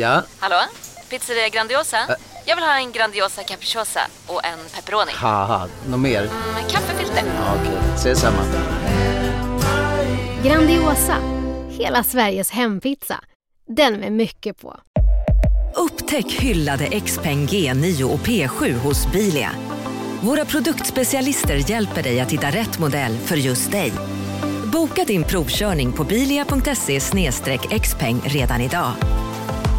Ja? Hallå? Pizzeria Grandiosa? Jag vill ha en Grandiosa capriciosa och en pepperoni. Haha, något mer? Med kaffefilter. Ja, Okej, ses samma. Grandiosa, hela Sveriges hempizza. Den med mycket på. Upptäck hyllade XPeng G9 och P7 hos Bilia. Våra produktspecialister hjälper dig att hitta rätt modell för just dig. Boka din provkörning på bilia.se xpeng redan idag.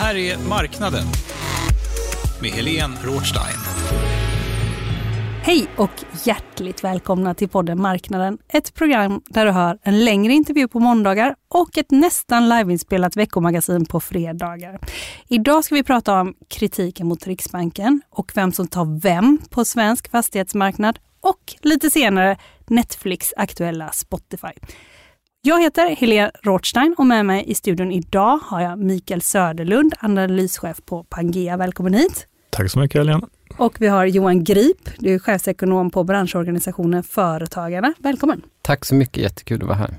Här är Marknaden med Helene Rothstein. Hej och hjärtligt välkomna till podden Marknaden. Ett program där du hör en längre intervju på måndagar och ett nästan liveinspelat veckomagasin på fredagar. Idag ska vi prata om kritiken mot Riksbanken och vem som tar vem på svensk fastighetsmarknad och lite senare Netflix aktuella Spotify. Jag heter Helene Rothstein och med mig i studion idag har jag Mikael Söderlund, analyschef på Pangea. Välkommen hit! Tack så mycket Helene. Och vi har Johan Grip, du är chefsekonom på branschorganisationen Företagarna. Välkommen! Tack så mycket, jättekul att vara här.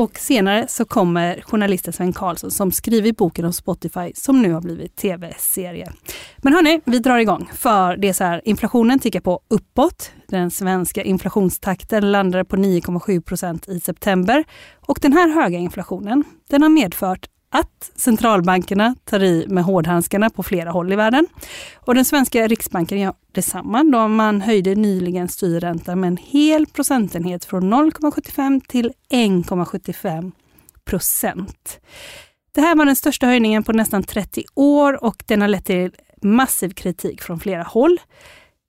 Och senare så kommer journalisten Sven Karlsson som skriver boken om Spotify som nu har blivit tv-serie. Men hörni, vi drar igång. För det är så här, inflationen tickar på uppåt. Den svenska inflationstakten landade på 9,7 procent i september. Och den här höga inflationen, den har medfört att centralbankerna tar i med hårdhandskarna på flera håll i världen. Och den svenska riksbanken gör detsamma då man höjde nyligen styrräntan med en hel procentenhet från 0,75 till 1,75 procent. Det här var den största höjningen på nästan 30 år och den har lett till massiv kritik från flera håll.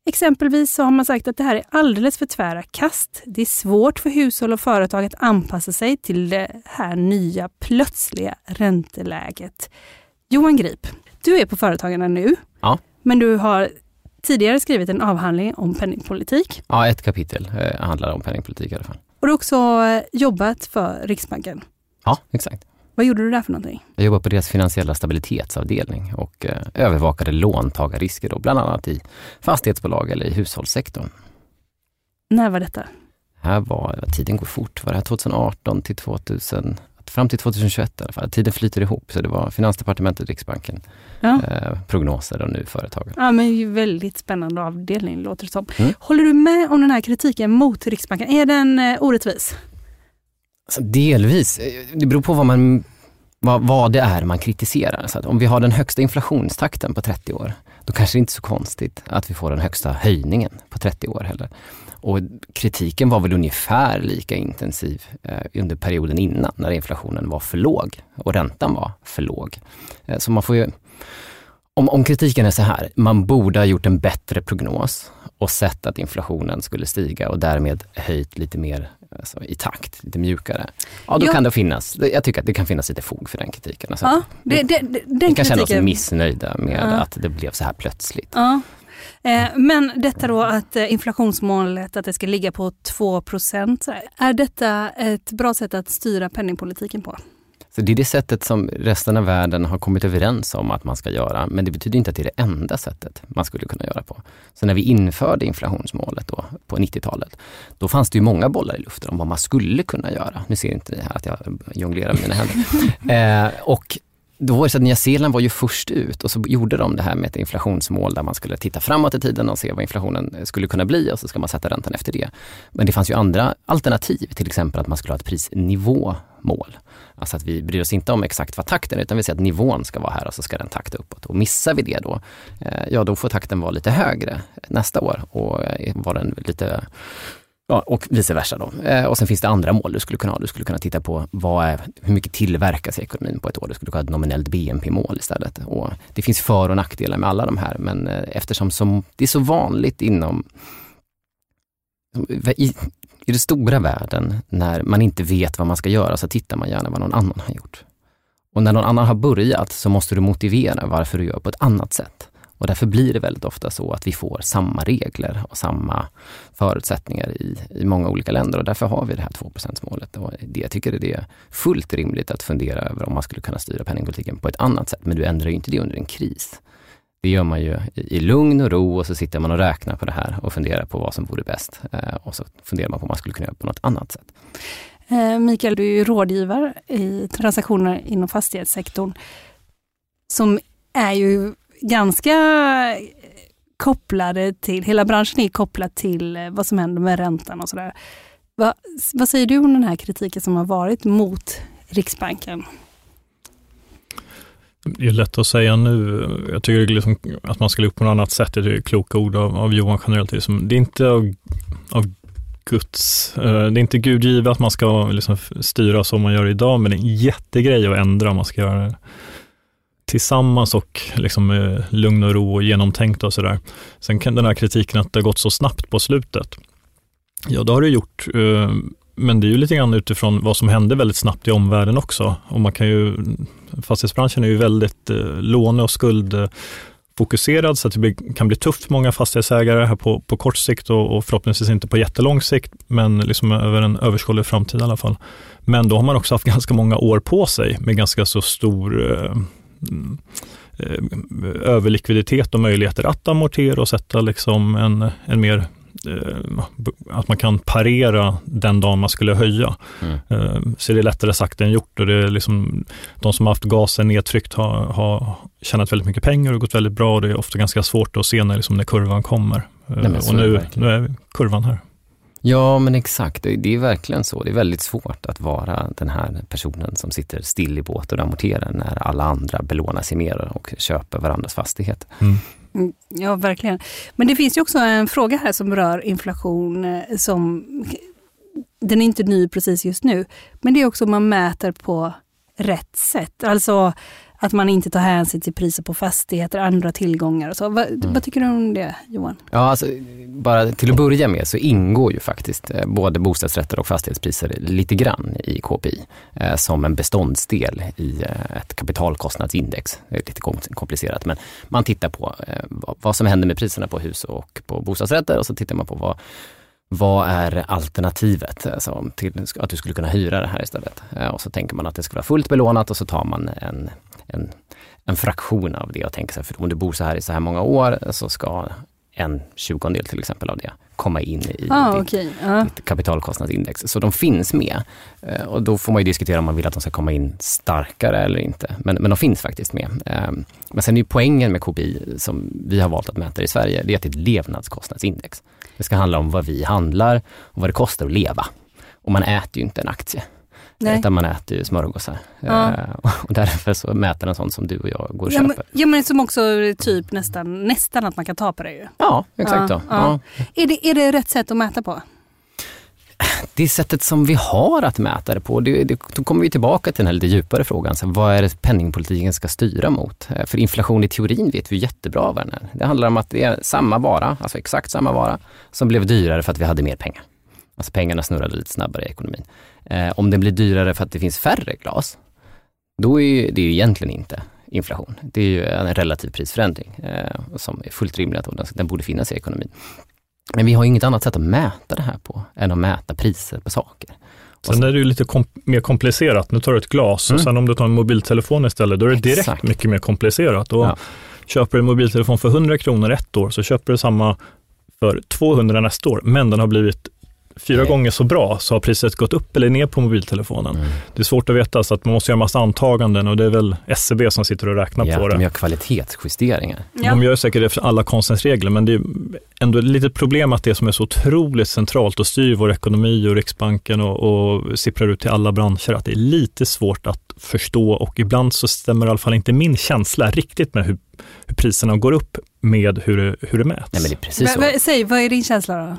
Exempelvis så har man sagt att det här är alldeles för tvära kast. Det är svårt för hushåll och företag att anpassa sig till det här nya plötsliga ränteläget. Johan Grip, du är på Företagarna nu, Ja. men du har tidigare skrivit en avhandling om penningpolitik Ja, ett kapitel eh, handlar om penningpolitik i alla fall. och du har också eh, jobbat för Riksbanken. Ja, exakt. Vad gjorde du där för någonting? Jag jobbar på deras finansiella stabilitetsavdelning och eh, övervakade låntagarrisker då, bland annat i fastighetsbolag eller i hushållssektorn. När var detta? Här var, tiden går fort, var det här 2018 till 2000, fram till 2021 i alla fall. Tiden flyter ihop, så det var Finansdepartementet, Riksbanken, Ja. eh, prognoser och nu företagen. Ja, men väldigt spännande avdelning låter det som. Mm. Håller du med om den här kritiken mot Riksbanken? Är den eh, orättvis? Alltså, delvis. Eh, det beror på vad, man, vad, vad det är man kritiserar. Så att om vi har den högsta inflationstakten på 30 år, då kanske det inte är så konstigt att vi får den högsta höjningen på 30 år heller. Och kritiken var väl ungefär lika intensiv eh, under perioden innan, när inflationen var för låg och räntan var för låg. Eh, så man får ju, om, om kritiken är så här, man borde ha gjort en bättre prognos och sett att inflationen skulle stiga och därmed höjt lite mer alltså, i takt, lite mjukare. Ja, då Ja. kan det finnas, jag tycker att det kan finnas lite fog för den kritiken. Alltså, Ja, det, det, den vi kan känna oss kritiken- missnöjda med Ja. att det blev så här plötsligt. Ja. Eh, Men detta då att eh, inflationsmålet att det ska ligga på 2% Är detta ett bra sätt att styra penningpolitiken på? Så det är det sättet som resten av världen har kommit överens om att man ska göra, men det betyder inte att det är det enda sättet man skulle kunna göra på. Så när vi införde inflationsmålet då, på 90-talet, då fanns det ju många bollar i luften om vad man skulle kunna göra. Nu ser inte ni här att jag jonglerar med mina händer. Eh, och då var det så att Nya Zeeland var ju först ut och så gjorde de det här med ett inflationsmål där man skulle titta framåt i tiden och se vad inflationen eh, skulle kunna bli och så ska man sätta räntan efter det. Men det fanns ju andra alternativ, till exempel att man skulle ha ett prisnivåmål. Alltså att vi bryr oss inte om exakt vad takten är, utan vi säger att nivån ska vara här och så ska den takta uppåt. Och missar vi det då, eh, ja då får takten vara lite högre nästa år och eh, var den lite Ja, och vice versa. Då. Eh, och sen finns det andra mål du skulle kunna ha. Du skulle kunna titta på vad är, hur mycket tillverkas i ekonomin på ett år. Du skulle kunna ha ett nominellt BNP-mål istället. Och det finns för och nackdelar med alla de här, men eh, eftersom som, det är så vanligt inom i, i den stora världen, när man inte vet vad man ska göra, så tittar man gärna vad någon annan har gjort. Och när någon annan har börjat så måste du motivera varför du gör på ett annat sätt. Och därför blir det väldigt ofta så att vi får samma regler och samma förutsättningar i, i många olika länder och därför har vi det här 2% målet. Och det, jag tycker det är fullt rimligt att fundera över om man skulle kunna styra penningpolitiken på ett annat sätt, men du ändrar ju inte det under en kris. Det gör man ju i lugn och ro och så sitter man och räknar på det här och funderar på vad som vore bäst. Eh, och så funderar man på om man skulle kunna göra på något annat sätt. Eh, Mikael, du är ju rådgivare i transaktioner inom fastighetssektorn som är ju ganska eh, kopplade till, hela branschen är kopplad till eh, vad som händer med räntan och sådär. Va, vad säger du om den här kritiken som har varit mot Riksbanken? Det är lätt att säga nu. Jag tycker liksom att man ska upp på något annat sätt. Det är kloka ord av, av Johan generellt. Det är inte av, av Guds, eh, det är inte Gud givet att man ska liksom styra som man gör idag, men det är en jättegrej att ändra om man ska göra det tillsammans och liksom med lugn och ro och genomtänkt och sådär. Sen kan den här kritiken att det har gått så snabbt på slutet. Ja, det har det gjort, eh, men det är ju lite grann utifrån vad som hände väldigt snabbt i omvärlden också. Och man kan ju, fastighetsbranschen är ju väldigt eh, låne och skuldfokuserad så att det kan bli tufft för många fastighetsägare här på, på kort sikt och, och förhoppningsvis inte på jättelång sikt, men liksom över en överskådlig framtid i alla fall. Men då har man också haft ganska många år på sig med ganska så stor eh, överlikviditet och möjligheter att amortera och sätta liksom en, en mer eh, att man kan parera den dagen man skulle höja. Mm. Eh, så det är lättare sagt än gjort och det är liksom, de som har haft gasen nedtryckt har, har tjänat väldigt mycket pengar och gått väldigt bra och det är ofta ganska svårt att se när, liksom, när kurvan kommer. Nej, och nu, nu är kurvan här. Ja, men exakt. Det är verkligen så. Det är väldigt svårt att vara den här personen som sitter still i båten och amorterar när alla andra belånar sig mer och köper varandras fastigheter. Mm. mm. Ja, verkligen. Men det finns ju också en fråga här som rör inflation eh, som den är inte ny precis just nu, men det är också om man mäter på rätt sätt. Alltså att man inte tar hänsyn till priser på fastigheter, andra tillgångar och så. Vad, mm. vad, tycker du om det Johan? Ja, alltså, bara till att börja med så ingår ju faktiskt eh, både bostadsrätter och fastighetspriser lite grann i KPI eh, som en beståndsdel i eh, ett kapitalkostnadsindex. Det är lite komplicerat men man tittar på eh, vad som händer med priserna på hus och på bostadsrätter och så tittar man på vad vad är alternativet alltså, till att du skulle kunna hyra det här istället? Och så tänker man att det ska vara fullt belånat och så tar man en, en, en fraktion av det och tänker sig, för om du bor så här i så här många år så ska en tjugondel till exempel av det komma in i ah, ditt, okay. uh. ditt kapitalkostnadsindex. Så de finns med. Eh, och då får man ju diskutera om man vill att de ska komma in starkare eller inte. Men, men de finns faktiskt med. Ehm, men sen är poängen med KPI som vi har valt att mäta i Sverige, det är att det är ett levnadskostnadsindex. Det ska handla om vad vi handlar och vad det kostar att leva. Och man äter ju inte en aktie. Nej. Utan man äter ju smörgåsar. Ja. Uh, och därför så mäter den sånt som du och jag går och ja, köper. Men, ja men som också typ nästan, nästan att man kan ta på det ju. Ja, exakt. Ja, ja. Är, det, är det rätt sätt att mäta på? Det sättet som vi har att mäta det på, det, det, då kommer vi tillbaka till den här lite djupare frågan. Så vad är det penningpolitiken ska styra mot? Eh, för inflation i teorin vet vi jättebra vad den är. Det handlar om att det är samma vara, alltså exakt samma vara, som blev dyrare för att vi hade mer pengar. Alltså pengarna snurrade lite snabbare i ekonomin. Eh, om det blir dyrare för att det finns färre glas, då är det ju egentligen inte inflation. Det är ju en relativ prisförändring eh, som är fullt rimlig att den, den borde finnas i ekonomin. Men vi har inget annat sätt att mäta det här på än att mäta priser på saker. Sen är det ju lite kom mer komplicerat. Nu tar du ett glas mm. och sen om du tar en mobiltelefon istället, då är det direkt Exakt. mycket mer komplicerat. Och ja. Köper du en mobiltelefon för 100 kronor ett år, så köper du samma för 200 nästa år, men den har blivit fyra gånger så bra så har priset gått upp eller ner på mobiltelefonen. Mm. Det är svårt att veta, så att man måste göra massa antaganden och det är väl SCB e som sitter och räknar ja, på det. de gör kvalitetsjusteringar. Ja. De gör säkert efter alla konstens regler, men det är ändå ett litet problem att det som är så otroligt centralt och styr vår ekonomi och Riksbanken och, och sipprar ut till alla branscher, att det är lite svårt att förstå och ibland så stämmer i alla fall inte min känsla riktigt med hur, hur priserna går upp med hur det, hur det mäts. Nej, men det är precis så. Säg, vad är din känsla då?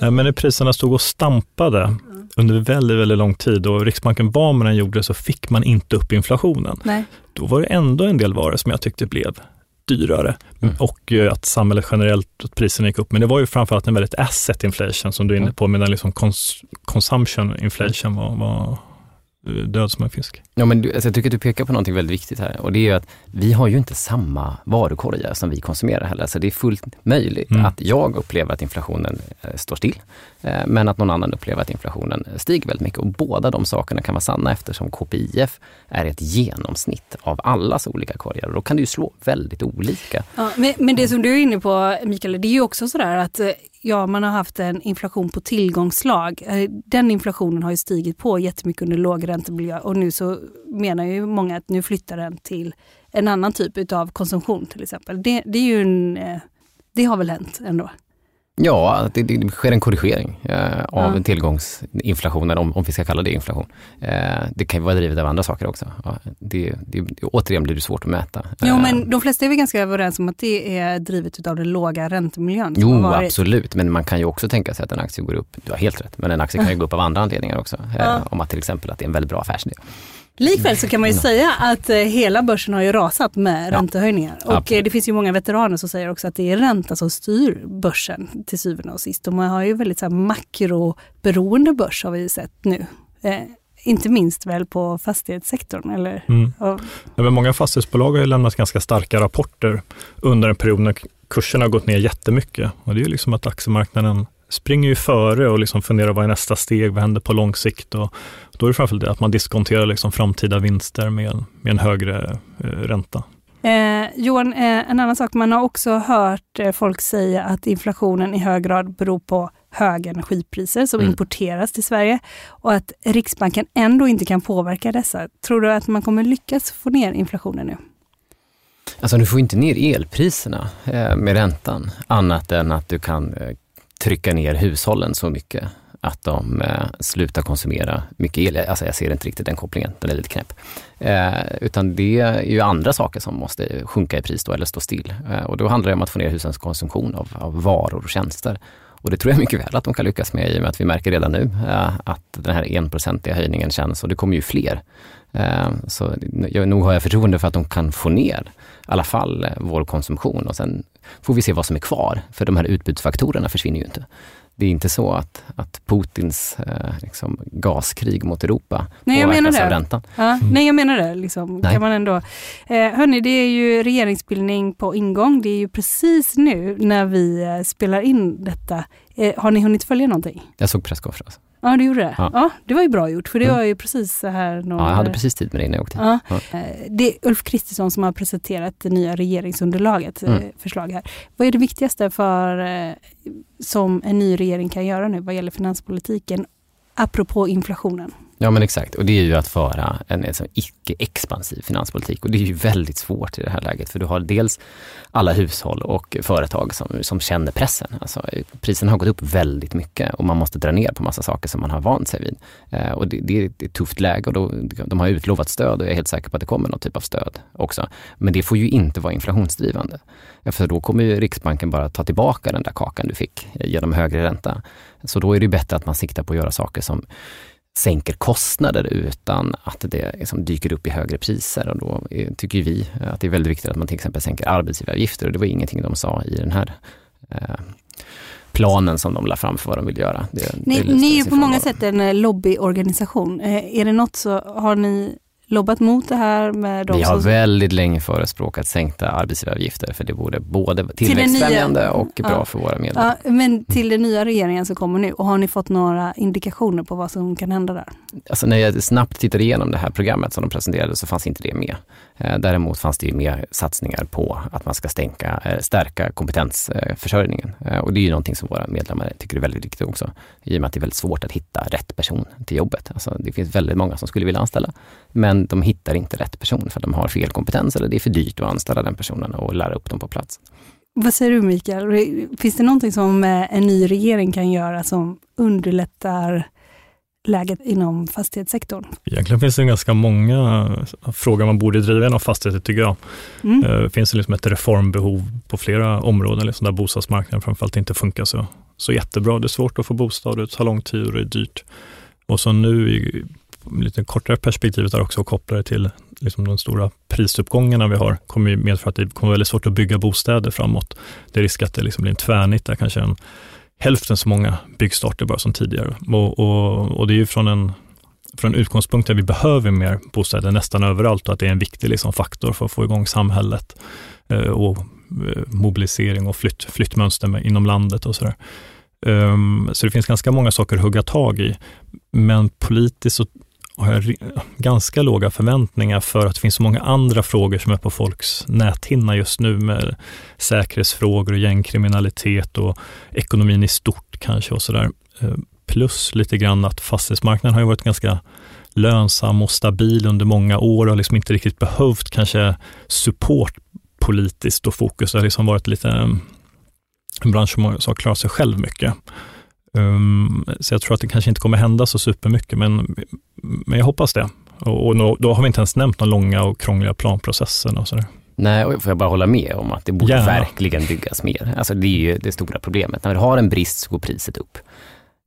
Nej, men när priserna stod och stampade mm. under väldigt, väldigt lång tid och Riksbanken vad man än gjorde så fick man inte upp inflationen. Nej. Då var det ändå en del varor som jag tyckte blev dyrare mm. och att samhället generellt, att priserna gick upp. Men det var ju framförallt en väldigt asset inflation som du är inne på, medan liksom cons consumption inflation var, var död som en fisk. Ja, men du, alltså, jag tycker att du pekar på någonting väldigt viktigt här och det är ju att vi har ju inte samma varukorgar som vi konsumerar heller. Så det är fullt möjligt mm. att jag upplever att inflationen eh, står still, eh, men att någon annan upplever att inflationen stiger väldigt mycket. Och båda de sakerna kan vara sanna eftersom KPIF är ett genomsnitt av allas olika korgar. Och då kan det ju slå väldigt olika. Ja, men, men det som du är inne på Mikael, det är ju också sådär att eh, ja, man har haft en inflation på tillgångslag. Eh, den inflationen har ju stigit på jättemycket under lågräntemiljö och nu så menar ju många att nu flyttar den till en annan typ av konsumtion till exempel. Det, det är ju en, eh, det har väl hänt ändå? Ja, det, det sker en korrigering eh, av ja. tillgångsinflationen, om, om vi ska kalla det inflation. Eh, det kan ju vara drivet av andra saker också. Ja, det, det, återigen blir det svårt att mäta. Jo, eh, men de flesta är väl ganska överens om att det är drivet av den låga räntemiljön? Jo, absolut, men man kan ju också tänka sig att en aktie går upp, du har helt rätt, men en aktie kan ju gå upp av andra anledningar också. Eh, ja. Om att till exempel att det är en väldigt bra affärsidé. Likväl så kan man ju säga att eh, hela börsen har ju rasat med ja. räntehöjningar. Och Absolut. det finns ju många veteraner som säger också att det är ränta som styr börsen till syvende och sist. Och man har ju väldigt så här makroberoende börs har vi sett nu. Eh, inte minst väl på fastighetssektorn. Eller? Mm. Ja, men många fastighetsbolag har ju lämnat ganska starka rapporter under en period när kurserna har gått ner jättemycket. Och det är ju liksom att aktiemarknaden springer ju före och liksom funderar vad är nästa steg, vad händer på lång sikt? Och då är det framförallt det att man diskonterar liksom framtida vinster med, med en högre eh, ränta. Eh, Johan, eh, en annan sak, man har också hört eh, folk säga att inflationen i hög grad beror på höga energipriser som mm. importeras till Sverige och att Riksbanken ändå inte kan påverka dessa. Tror du att man kommer lyckas få ner inflationen nu? Alltså du får inte ner elpriserna eh, med räntan annat än att du kan eh, trycka ner hushållen så mycket att de eh, slutar konsumera mycket el. Alltså jag ser inte riktigt den kopplingen, den är lite knäpp. Eh, utan det är ju andra saker som måste sjunka i pris då, eller stå still. Eh, och då handlar det om att få ner hushållens konsumtion av, av, varor och tjänster. Och det tror jag mycket väl att de kan lyckas med i och med att vi märker redan nu eh, att den här enprocentiga höjningen känns och det kommer ju fler. Eh, så jag, nog har jag förtroende för att de kan få ner i alla fall eh, vår konsumtion och sen får vi se vad som är kvar, för de här utbudsfaktorerna försvinner ju inte. Det är inte så att, att Putins eh, liksom, gaskrig mot Europa Nej, jag menar det. av räntan. Ja, mm. Nej, jag menar det. Liksom, kan man ändå. Eh, hörni, det är ju regeringsbildning på ingång. Det är ju precis nu när vi eh, spelar in detta. Eh, har ni hunnit följa någonting? Jag såg presskonferensen. Ja, du gjorde det? Ja. ja. det var ju bra gjort, för det mm. var ju precis så här. Någon... Ja, jag hade precis tid med det innan jag åkte ja. ja. Eh, det är Ulf Kristersson som har presenterat det nya regeringsunderlaget, eh, mm. förslag här. Vad är det viktigaste för, eh, som en ny regering kan göra nu vad gäller finanspolitiken, apropå inflationen? Ja men exakt, och det är ju att föra en, liksom, icke-expansiv finanspolitik och det är ju väldigt svårt i det här läget för du har dels alla hushåll och företag som, som känner pressen. Alltså, priserna har gått upp väldigt mycket och man måste dra ner på massa saker som man har vant sig vid. Eh, och det, det, är ett tufft läge och då, de har utlovat stöd och jag är helt säker på att det kommer någon typ av stöd också. Men det får ju inte vara inflationsdrivande. För då kommer ju Riksbanken bara ta tillbaka den där kakan du fick eh, genom högre ränta. Så då är det bättre att man siktar på att göra saker som sänker kostnader utan att det liksom dyker upp i högre priser. Och då tycker vi att det är väldigt viktigt att man till exempel sänker arbetsgivaravgifter och det var ingenting de sa i den här eh, planen som de la fram för vad de vill göra. Det, ni, det ni är på många sätt en lobbyorganisation. Eh, är det något så har ni lobbat mot det här med de Vi har som... väldigt länge förespråkat sänkta arbetsgivaravgifter för det vore både tillväxtfrämjande nya... och bra ja. för våra medlemmar. Ja, men till den nya regeringen som kommer nu, och har ni fått några indikationer på vad som kan hända där? Alltså när jag snabbt tittade igenom det här programmet som de presenterade så fanns inte det med. Eh, däremot fanns det ju mer satsningar på att man ska stänka, eh, stärka kompetensförsörjningen. Eh, och det är ju någonting som våra medlemmar tycker är väldigt viktigt också. I och med att det är väldigt svårt att hitta rätt person till jobbet. Alltså det finns väldigt många som skulle vilja anställa, men de hittar inte rätt person för de har fel kompetens eller det är för dyrt att anställa den personen och lära upp dem på plats. Vad säger du Mikael? Finns det någonting som en ny regering kan göra som underlättar läget inom fastighetssektorn? Egentligen finns det ganska många frågor man borde driva inom fastigheter tycker jag. Mm. Eh, finns det liksom ett reformbehov på flera områden, liksom där bostadsmarknaden framförallt inte funkar så, så jättebra. Det är svårt att få bostad, det tar lång tid och det är dyrt. Och så nu lite kortare perspektivet där också och koppla det till liksom de stora prisuppgångarna vi har kommer medföra att det kommer väldigt svårt att bygga bostäder framåt. Det är risk att det liksom blir en tvärnit där kanske en, hälften så många byggstarter bara som tidigare. Och, och, och det är ju från en, från en utgångspunkt där vi behöver mer bostäder nästan överallt och att det är en viktig liksom, faktor för att få igång samhället eh, och eh, mobilisering och flytt, flyttmönster inom landet och sådär. Um, så det finns ganska många saker att hugga tag i. Men politiskt så har jag ganska låga förväntningar för att det finns så många andra frågor som är på folks näthinna just nu med säkerhetsfrågor och gängkriminalitet och ekonomin i stort kanske och sådär. Eh, plus lite grann att fastighetsmarknaden har ju varit ganska lönsam och stabil under många år och har liksom inte riktigt behövt kanske support politiskt och fokus. Det har liksom varit lite eh, en bransch som har klarat sig själv mycket. Um, så jag tror att det kanske inte kommer hända så supermycket, men, men jag hoppas det. Och, och då har vi inte ens nämnt de långa och krångliga planprocesserna och sådär. Nej, och får jag bara hålla med om att det borde Gärna. verkligen byggas mer. Alltså det är ju det stora problemet. När vi har en brist så går priset upp.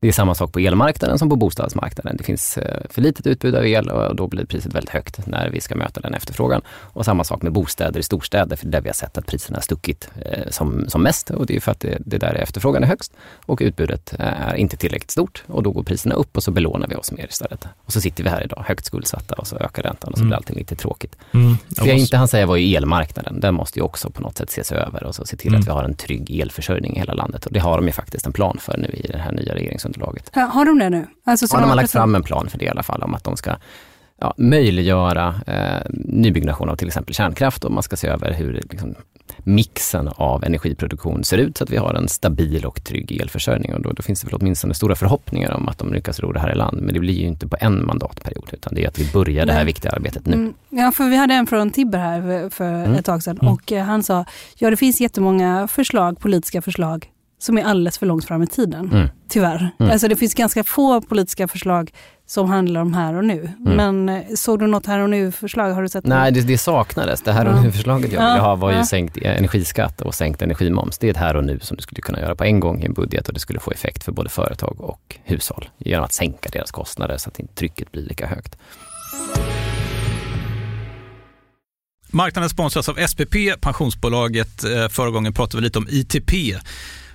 Det är samma sak på elmarknaden som på bostadsmarknaden. Det finns eh, för litet utbud av el och då blir priset väldigt högt när vi ska möta den efterfrågan. Och samma sak med bostäder i storstäder, för där vi har sett att priserna har stuckit eh, som, som mest. Och det är för att det, det där efterfrågan är högst och utbudet är inte tillräckligt stort. Och då går priserna upp och så belånar vi oss mer istället. Och så sitter vi här idag, högt skuldsatta och så ökar räntan och så blir mm. allting lite tråkigt. Mm. Det jag inte hann säga var ju elmarknaden. Den måste ju också på något sätt ses över och så se till mm. att vi har en trygg elförsörjning i hela landet. Och det har de ju faktiskt en plan för nu i det här nya regeringsunderlaget. Har de det nu? Alltså, ja, de har lagt fram en plan för det i alla fall, om att de ska ja, möjliggöra eh, nybyggnation av till exempel kärnkraft och man ska se över hur liksom, mixen av energiproduktion ser ut så att vi har en stabil och trygg elförsörjning. Och då, då finns det väl åtminstone stora förhoppningar om att de lyckas ro det här i land. Men det blir ju inte på en mandatperiod utan det är att vi börjar det här viktiga arbetet nu. Mm, ja, för vi hade en från Tibber här för, för mm. ett tag sedan mm. och eh, han sa, ja det finns jättemånga förslag, politiska förslag som är alldeles för långt fram i tiden. Mm. Tyvärr. Mm. Alltså det finns ganska få politiska förslag som handlar om här och nu. Mm. Men eh, såg du något här och nu-förslag? Har du sett Nej, det, det saknades. Det här och nu-förslaget jag ville ha var ju ja. sänkt energiskatt och sänkt energimoms. Det är ett här och nu som du skulle kunna göra på en gång i en budget och det skulle få effekt för både företag och hushåll genom att sänka deras kostnader så att inte trycket blir lika högt. Marknaden sponsras av SPP, pensionsbolaget. Eh, förra gången pratade vi lite om ITP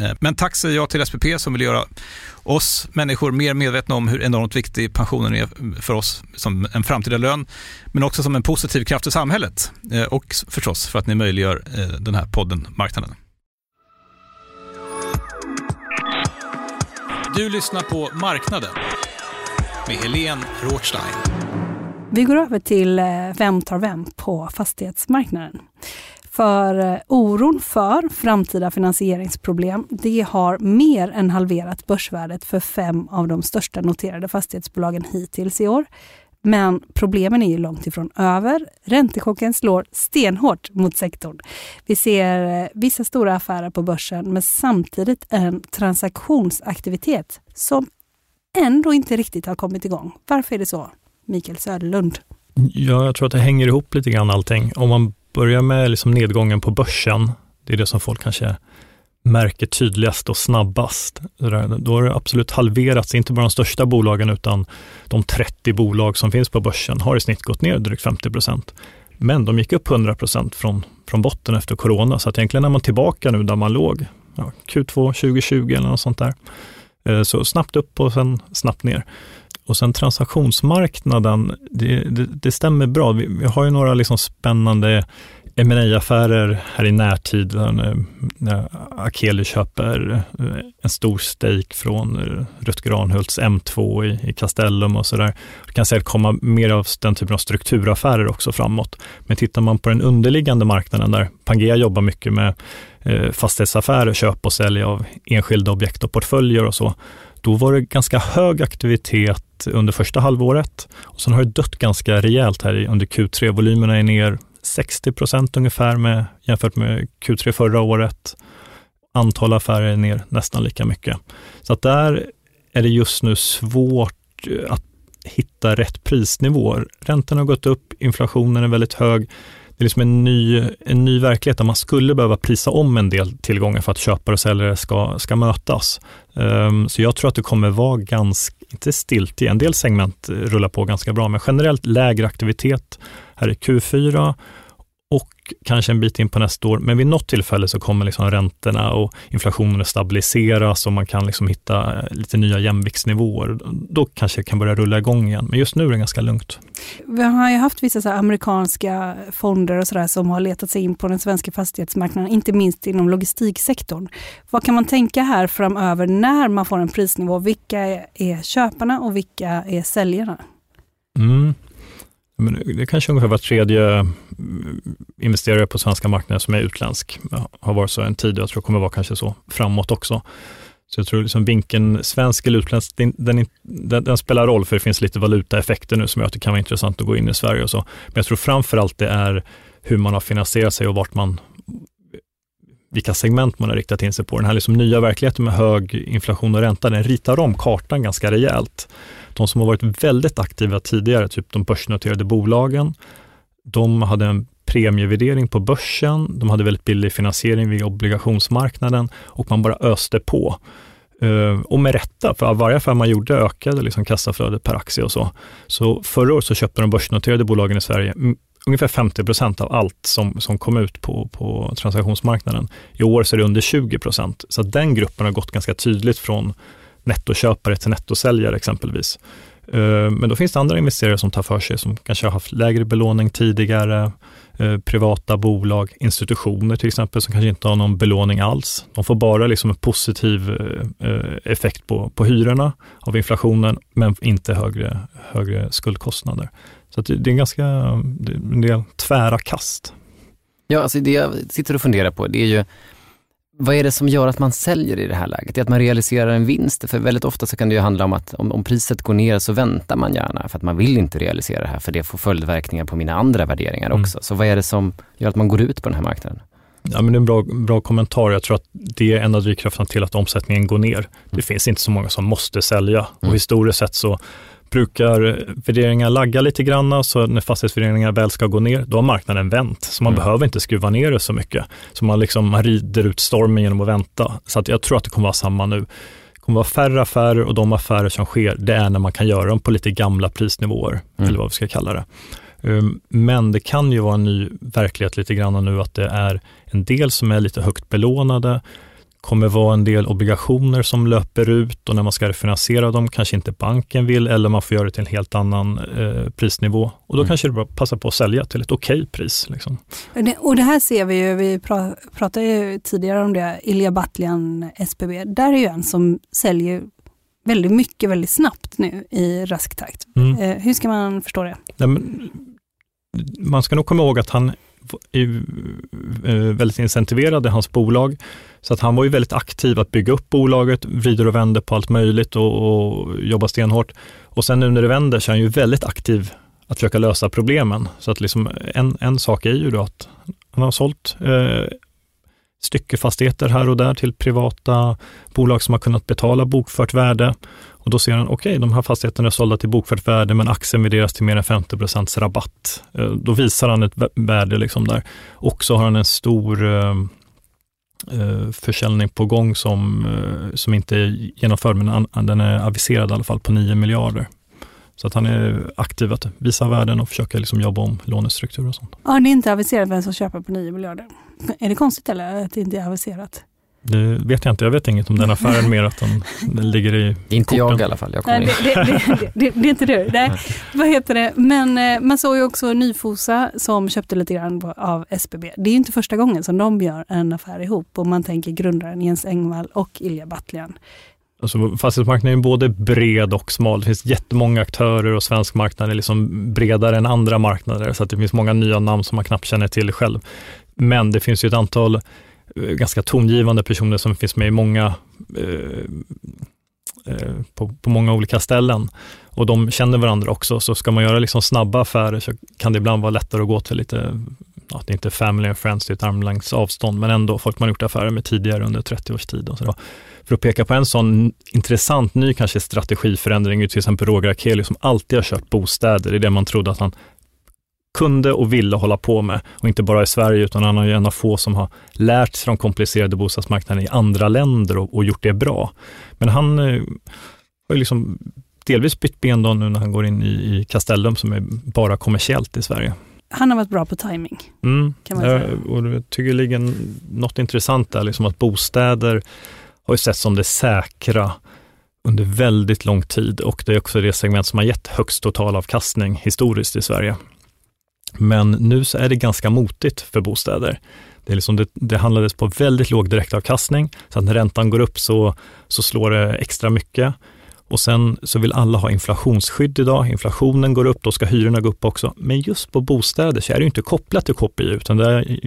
Eh, men tack säger jag till SPP som vill göra oss människor mer medvetna om hur enormt viktig pensionen är för oss som en framtida lön, men också som en positiv kraft i samhället eh, och förstås för att ni möjliggör eh, den här podden Marknaden. Du lyssnar på Marknaden med Helene Rothstein. Vi går över till Vem tar vem på fastighetsmarknaden. För eh, oron för framtida finansieringsproblem, det har mer än halverat börsvärdet för fem av de största noterade fastighetsbolagen hittills i år. Men problemen är ju långt ifrån över. Räntechocken slår stenhårt mot sektorn. Vi ser eh, vissa stora affärer på börsen men samtidigt en transaktionsaktivitet som ändå inte riktigt har kommit igång. Varför är det så? Mikael Söderlund. Ja, jag tror att det hänger ihop lite grann allting. Om man börjar med liksom nedgången på börsen, det är det som folk kanske märker tydligast och snabbast. Då har det absolut halverats, inte bara de största bolagen utan de 30 bolag som finns på börsen har i snitt gått ner drygt 50 procent. Men de gick upp 100 procent från, från botten efter corona, så att egentligen är man tillbaka nu där man låg, ja, Q2 2020 eller något sånt där. Eh, så snabbt upp och sen snabbt ner. Och sen transaktionsmarknaden, det, det, det stämmer bra. Vi, vi, har ju några liksom spännande ma affärer här i närtid, när Akeli köper eh, en stor stake från eh, Rutger Arnhults M2 i, i Castellum och sådär. Det kan säkert komma mer av den typen av strukturaffärer också framåt. Men tittar man på den underliggande marknaden där Pangea jobbar mycket med eh, fastighetsaffärer, köp och sälj av enskilda objekt och portföljer och så, då var det ganska hög aktivitet under första halvåret och sen har det dött ganska rejält här under Q3. Volymerna är ner 60 procent ungefär med, jämfört med Q3 förra året. Antal affärer är ner nästan lika mycket. Så att där är det just nu svårt eh, att hitta rätt prisnivåer. Räntorna har gått upp, inflationen är väldigt hög. Det är liksom en ny, en ny verklighet där man skulle behöva prisa om en del tillgångar för att köpare och säljare ska, ska mötas. Um, så jag tror att det kommer vara ganska, inte stilt i en del segment rullar på ganska bra, men generellt lägre aktivitet. Här i Q4 och kanske en bit in på nästa år. Men vid något tillfälle så kommer liksom räntorna och inflationen att stabiliseras och man kan liksom hitta lite nya jämviktsnivåer. Då kanske det kan börja rulla igång igen. Men just nu är det ganska lugnt. Vi har ju haft vissa amerikanska fonder och sådär som har letat sig in på den svenska fastighetsmarknaden, inte minst inom logistiksektorn. Vad kan man tänka här framöver när man får en prisnivå? Vilka är köparna och vilka är säljarna? Mm. Men det är kanske ungefär var tredje eh, investerare på svenska marknaden som är utländsk. Har varit så en tid och jag tror det kommer vara kanske så framåt också. Så jag tror liksom vinkeln svensk eller utländsk, den, den, den, spelar roll för det finns lite valutaeffekter nu som gör att det kan vara intressant att gå in i Sverige och så. Men jag tror framför allt det är hur man har finansierat sig och vart man, vilka segment man har riktat in sig på. Den här liksom nya verkligheten med hög inflation och ränta, den ritar om kartan ganska rejält. De som har varit väldigt aktiva tidigare, typ de börsnoterade bolagen, de hade en premievärdering på börsen, de hade väldigt billig finansiering via obligationsmarknaden och man bara öste på. Eh, och med rätta, för varje affär man gjorde ökade liksom kassaflödet per aktie och så. Så förra året så köpte de börsnoterade bolagen i Sverige ungefär 50 procent av allt som, som kom ut på, på transaktionsmarknaden. I år så är det under 20 procent, så den gruppen har gått ganska tydligt från nettoköpare till nettosäljare exempelvis. Eh, men då finns det andra investerare som tar för sig, som kanske har haft lägre belåning tidigare, eh, privata bolag, institutioner till exempel, som kanske inte har någon belåning alls. De får bara liksom en positiv eh, effekt på, på hyrorna av inflationen, men inte högre, högre skuldkostnader. Så det, är en ganska det är en del tvära kast. Ja, alltså det jag sitter och funderar på, det är ju vad är det som gör att man säljer i det här läget? Det är att man realiserar en vinst. För väldigt ofta så kan det ju handla om att om, om, priset går ner så väntar man gärna för att man vill inte realisera det här för det får följdverkningar på mina andra värderingar mm. också. Så vad är det som gör att man går ut på den här marknaden? Ja, men det är en bra, bra kommentar. Jag tror att det är en av drivkrafterna till att omsättningen går ner. Det mm. finns inte så många som måste sälja och mm. historiskt sett så brukar värderingar lagga lite grann, så när fastighetsvärderingar väl ska gå ner, då har marknaden vänt. Så man mm. behöver inte skruva ner det så mycket. Så man, liksom, man rider ut stormen genom att vänta. Så att jag tror att det kommer vara samma nu. Det kommer vara färre affärer och de affärer som sker, det är när man kan göra dem på lite gamla prisnivåer, mm. eller vad vi ska kalla det. Um, men det kan ju vara en ny verklighet lite grann nu att det är en del som är lite högt belånade kommer vara en del obligationer som löper ut och när man ska refinansiera dem kanske inte banken vill eller man får göra det till en helt annan eh, prisnivå. Och då mm. kanske det är bra att passa på att sälja till ett okej okay pris. Liksom. Och det här ser vi ju, vi pratade ju tidigare om det, Ilja Batljan SBB, där är ju en som säljer väldigt mycket väldigt snabbt nu i rask takt. Mm. Eh, hur ska man förstå det? Nej, man ska nog komma ihåg att han är eh, väldigt incentiverad i hans bolag. Så att han var ju väldigt aktiv att bygga upp bolaget, vrider och vänder på allt möjligt och, och jobbar stenhårt. Och sen nu när det vänder så är han ju väldigt aktiv att försöka lösa problemen. Så att liksom en, en sak är ju då att han har sålt eh, styckefastigheter här och där till privata bolag som har kunnat betala bokfört värde. Och då ser han, okej, okay, de här fastigheterna är sålda till bokfört värde, men aktien värderas till mer än 50 procents rabatt. Eh, då visar han ett värde liksom där. Och så har han en stor eh, eh, försäljning på gång som, eh, som inte är genomförd, men den är aviserad i alla fall på 9 miljarder. Så att han är aktiv att visa värden och försöka liksom jobba om lånestruktur och sånt. Ja, det är inte aviserat vem som köper på 9 miljarder. Är det konstigt eller att det inte är aviserat? Det vet jag inte. Jag vet inget om den affären mer att den, den ligger i Det är inte korten. jag i alla fall. Jag Nej, det, det, det, det, är inte du. Nej. Vad heter det? Men eh, man såg ju också Nyfosa som köpte lite grann av SBB. Det är inte första gången som de gör en affär ihop och man tänker grundaren Jens Engvall och Ilja Batljan. Alltså, fastighetsmarknaden är både bred och smal. Det finns jättemånga aktörer och svensk marknad är liksom bredare än andra marknader, så att det finns många nya namn som man knappt känner till själv. Men det finns ju ett antal ganska tongivande personer som finns med i många, eh, eh, på, på, många olika ställen. Och de känner varandra också, så ska man göra liksom snabba affärer så kan det ibland vara lättare att gå till lite, ja, det är inte family and friends, det är ett armlängds avstånd, men ändå folk man gjort affärer med tidigare under 30 års tid. Och så då. För att peka på en sån intressant ny kanske strategiförändring, till exempel Roger Akelius som alltid har köpt bostäder, det är det man trodde att han kunde och ville hålla på med. Och inte bara i Sverige, utan han är en av få som har lärt sig de komplicerade bostadsmarknaderna i andra länder och, och gjort det bra. Men han eh, har ju liksom delvis bytt ben då nu när han går in i, i Castellum som är bara kommersiellt i Sverige. Han har varit bra på timing. Mm. Kan man säga. och jag tycker det ligger något intressant där, liksom att bostäder har ju sett som det säkra under väldigt lång tid och det är också det segment som har gett högst totalavkastning historiskt i Sverige. Men nu så är det ganska motigt för bostäder. Det, är liksom det, det handlades på väldigt låg direktavkastning, så att när räntan går upp så, så slår det extra mycket. Och sen så vill alla ha inflationsskydd idag. Inflationen går upp, då ska hyrorna gå upp också. Men just på bostäder så är det inte kopplat till KPI, utan det är,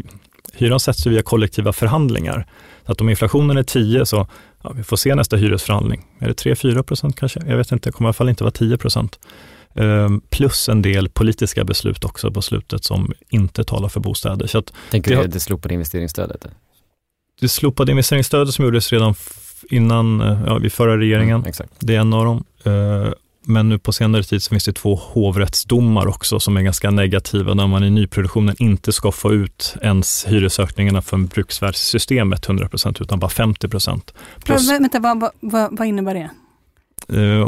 hyran sätts via kollektiva förhandlingar. Så att om inflationen är 10 så, ja, vi får se nästa hyresförhandling. Är det 3-4 procent kanske? Jag vet inte, det kommer i alla fall inte vara 10 procent. Ehm, plus en del politiska beslut också på slutet som inte talar för bostäder. Så att Tänker du det, det slopade investeringsstödet? Det slopade investeringsstödet som gjordes redan innan, eh, ja, vid förra regeringen. Mm, det är en av dem. Ehm, men nu på senare tid så finns det två hovrättsdomar också som är ganska negativa, där man i nyproduktionen inte ska få ut ens hyresökningarna från bruksvärdessystemet 100 utan bara 50 procent. Vänta, vad, vad, vad innebär det? Eh,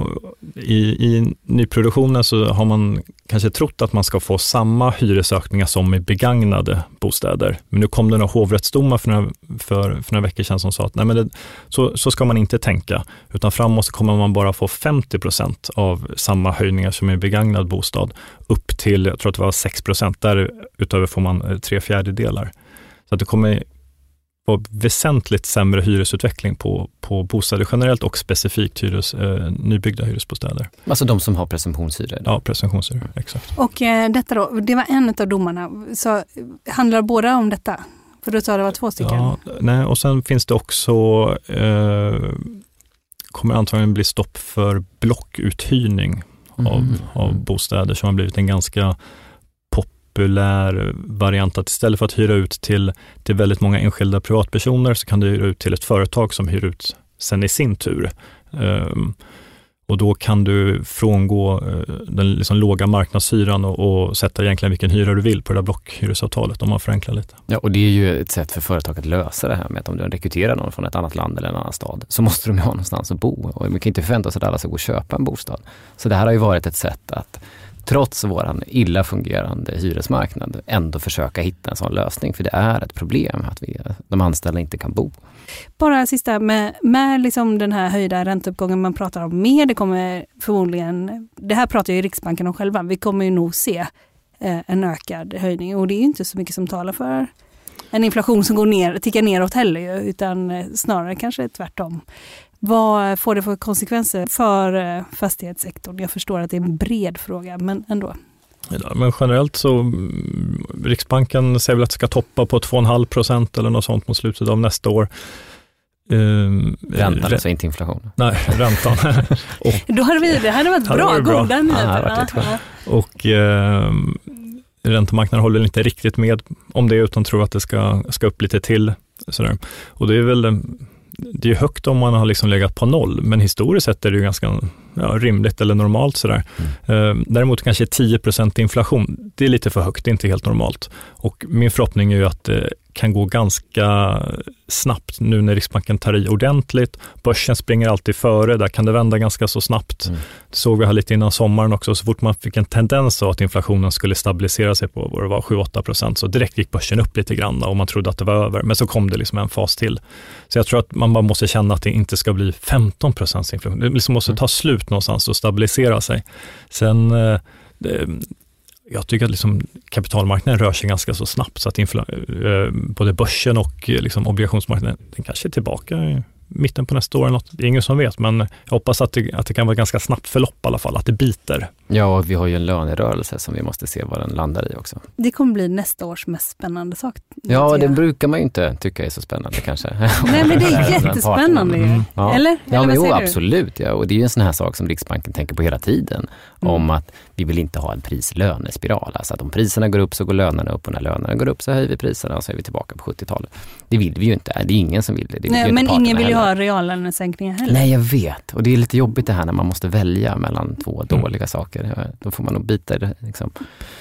I, I nyproduktionen så har man kanske trott att man ska få samma hyresökningar som i begagnade bostäder. Men nu kom det några hovrättsdomar för några, för, för några veckor sedan som sa att nej men det, så, så ska man inte tänka, utan framåt så kommer man bara få 50 procent av samma höjningar som i begagnad bostad, upp till, jag tror att det var 6 procent, därutöver får man eh, tre fjärdedelar. Så att det kommer var väsentligt sämre hyresutveckling på, på bostäder generellt och specifikt hyres, eh, nybyggda hyresbostäder. Alltså de som har presumtionshyror? Ja, presumtionshyror, exakt. Och eh, detta då, det var en av domarna. Så handlar båda om detta? För du sa det var två stycken. Ja, nej, och sen finns det också, eh, kommer antagligen bli stopp för blockuthyrning mm. av, av bostäder som har blivit en ganska populär variant att istället för att hyra ut till, till väldigt många enskilda privatpersoner så kan du hyra ut till ett företag som hyr ut sen i sin tur. Um, och då kan du frångå eh, den liksom låga marknadshyran och, och, sätta egentligen vilken hyra du vill på det där blockhyresavtalet om man förenklar lite. Ja, och det är ju ett sätt för företag att lösa det här med att om du rekryterar någon från ett annat land eller en annan stad så måste de ju ha någonstans att bo och man kan inte förvänta sig att alla ska gå och köpa en bostad. Så det här har ju varit ett sätt att trots vår illa fungerande hyresmarknad, ändå försöka hitta en sån lösning. För det är ett problem att vi, de anställda inte kan bo. Bara sista, med, med liksom den här höjda ränteuppgången man pratar om mer, det kommer förmodligen, det här pratar ju Riksbanken om själva, vi kommer ju nog se eh, en ökad höjning och det är inte så mycket som talar för en inflation som går ner, tickar neråt heller utan eh, snarare kanske tvärtom. Vad får det för konsekvenser för eh, fastighetssektorn? Jag förstår att det är en bred fråga, men ändå. Men generellt så, mm, Riksbanken säger väl att det ska toppa på 2,5 procent eller något sånt mot slutet av nästa år. Um, räntan, alltså inte inflation? Nej, räntan. och, Då hade vi, det hade varit bra, varit goda nyheter. Ja, och eh, räntemarknaden håller inte riktigt med om det, utan tror att det ska, ska upp lite till. Sådär. Och det är väl det är högt om man har liksom legat på noll, men historiskt sett är det ju ganska ja, rimligt eller normalt. Sådär. Mm. Eh, däremot kanske 10% inflation, det är lite för högt, det är inte helt normalt. Och min förhoppning är ju att det kan gå ganska snabbt nu när Riksbanken tar i ordentligt. Börsen springer alltid före, där kan det vända ganska så snabbt. Mm. Det såg vi här lite innan sommaren också, så fort man fick en tendens av att inflationen skulle stabilisera sig på vad det var, 7-8 procent, så direkt gick börsen upp lite grann och man trodde att det var över, men så kom det liksom en fas till. Så jag tror att man bara måste känna att det inte ska bli 15 procents inflation. Det liksom måste ta slut någonstans och stabilisera sig. Sen eh, jag tycker att liksom kapitalmarknaden rör sig ganska så snabbt så att infla, eh, både börsen och eh, liksom obligationsmarknaden den kanske är tillbaka mitten på nästa år. Eller något. Det är ingen som vet, men jag hoppas att det, att det kan vara ganska snabbt förlopp i alla fall, att det biter. Ja, och vi har ju en lönerörelse som vi måste se vad den landar i också. Det kommer bli nästa års mest spännande sak. Ja, det brukar man ju inte tycka är så spännande kanske. Nej, men det är jättespännande mm. ja. Eller? Ja, Eller men jo, absolut. Ja. Och det är ju en sån här sak som Riksbanken tänker på hela tiden. Mm. Om att vi vill inte ha en prislönespiral. Alltså att om priserna går upp så går lönerna upp och när lönerna går upp så höjer vi priserna och så är vi tillbaka på 70-talet. Det vill vi ju inte. Det är ingen som vill det. det Nej, men ingen vill ju ha reallönesänkningar heller. Nej, jag vet. Och det är lite jobbigt det här när man måste välja mellan två mm. dåliga saker. Då får man nog bita i det liksom,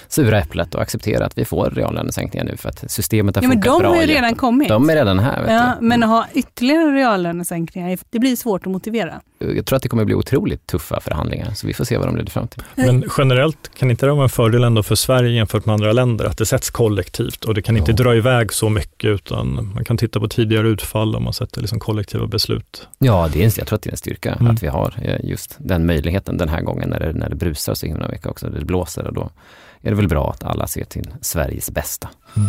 sura äpplet och acceptera att vi får reallönesänkningar nu för att systemet har ja, funkat bra. Men de har ju redan kommit. De är redan här. ja, Men att ha ytterligare reallönesänkningar, det blir svårt att motivera. Jag tror att det kommer bli otroligt tuffa förhandlingar, så vi får se vad de leder fram till. Men generellt kan inte det vara en fördel ändå för Sverige jämfört med andra länder, att det sätts kollektivt och det kan inte ja. dra iväg så mycket, utan man kan titta på tidigare utfall om man sätter liksom kollektiva beslut. Ja, det är en, jag tror att det är en styrka mm. att vi har eh, just den möjligheten den här gången när det, när det brusar så himla mycket också, det blåser och då är det väl bra att alla ser till Sveriges bästa. Mm.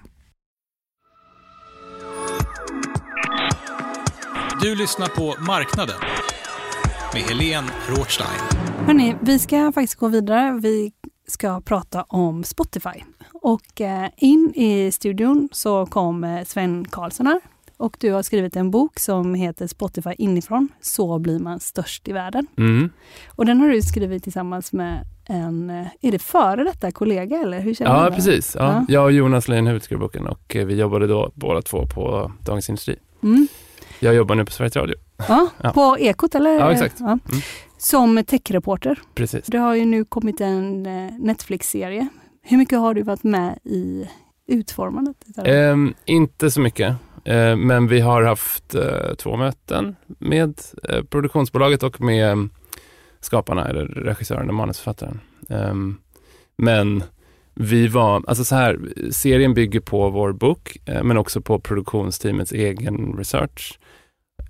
Du lyssnar på Marknaden med Helene Rothstein. Hörrni, vi ska faktiskt gå vidare. Vi ska prata om Spotify. Och eh, in i studion så kom Sven Karlsson här och du har skrivit en bok som heter Spotify inifrån. Så blir man störst i världen. Mm. Och den har du skrivit tillsammans med en, är det före detta kollega eller hur känner Ja, du precis. Ja. ja. Jag och Jonas Lein huvudskrev boken och eh, vi jobbade då båda två på Dagens Industri. Mm. Jag jobbar nu på Sveriges Radio. Ja, ja. På Ekot eller? Ja, exakt. Ja. Mm. Som techreporter. Precis. Det har ju nu kommit en eh, Netflix-serie. Hur mycket har du varit med i utformandet? Um, inte så mycket. Eh, men vi har haft eh, två möten med eh, produktionsbolaget och med skaparna, eller regissören och manusförfattaren. Ehm, men vi var, alltså så här, serien bygger på vår bok, men också på produktionsteamets egen research.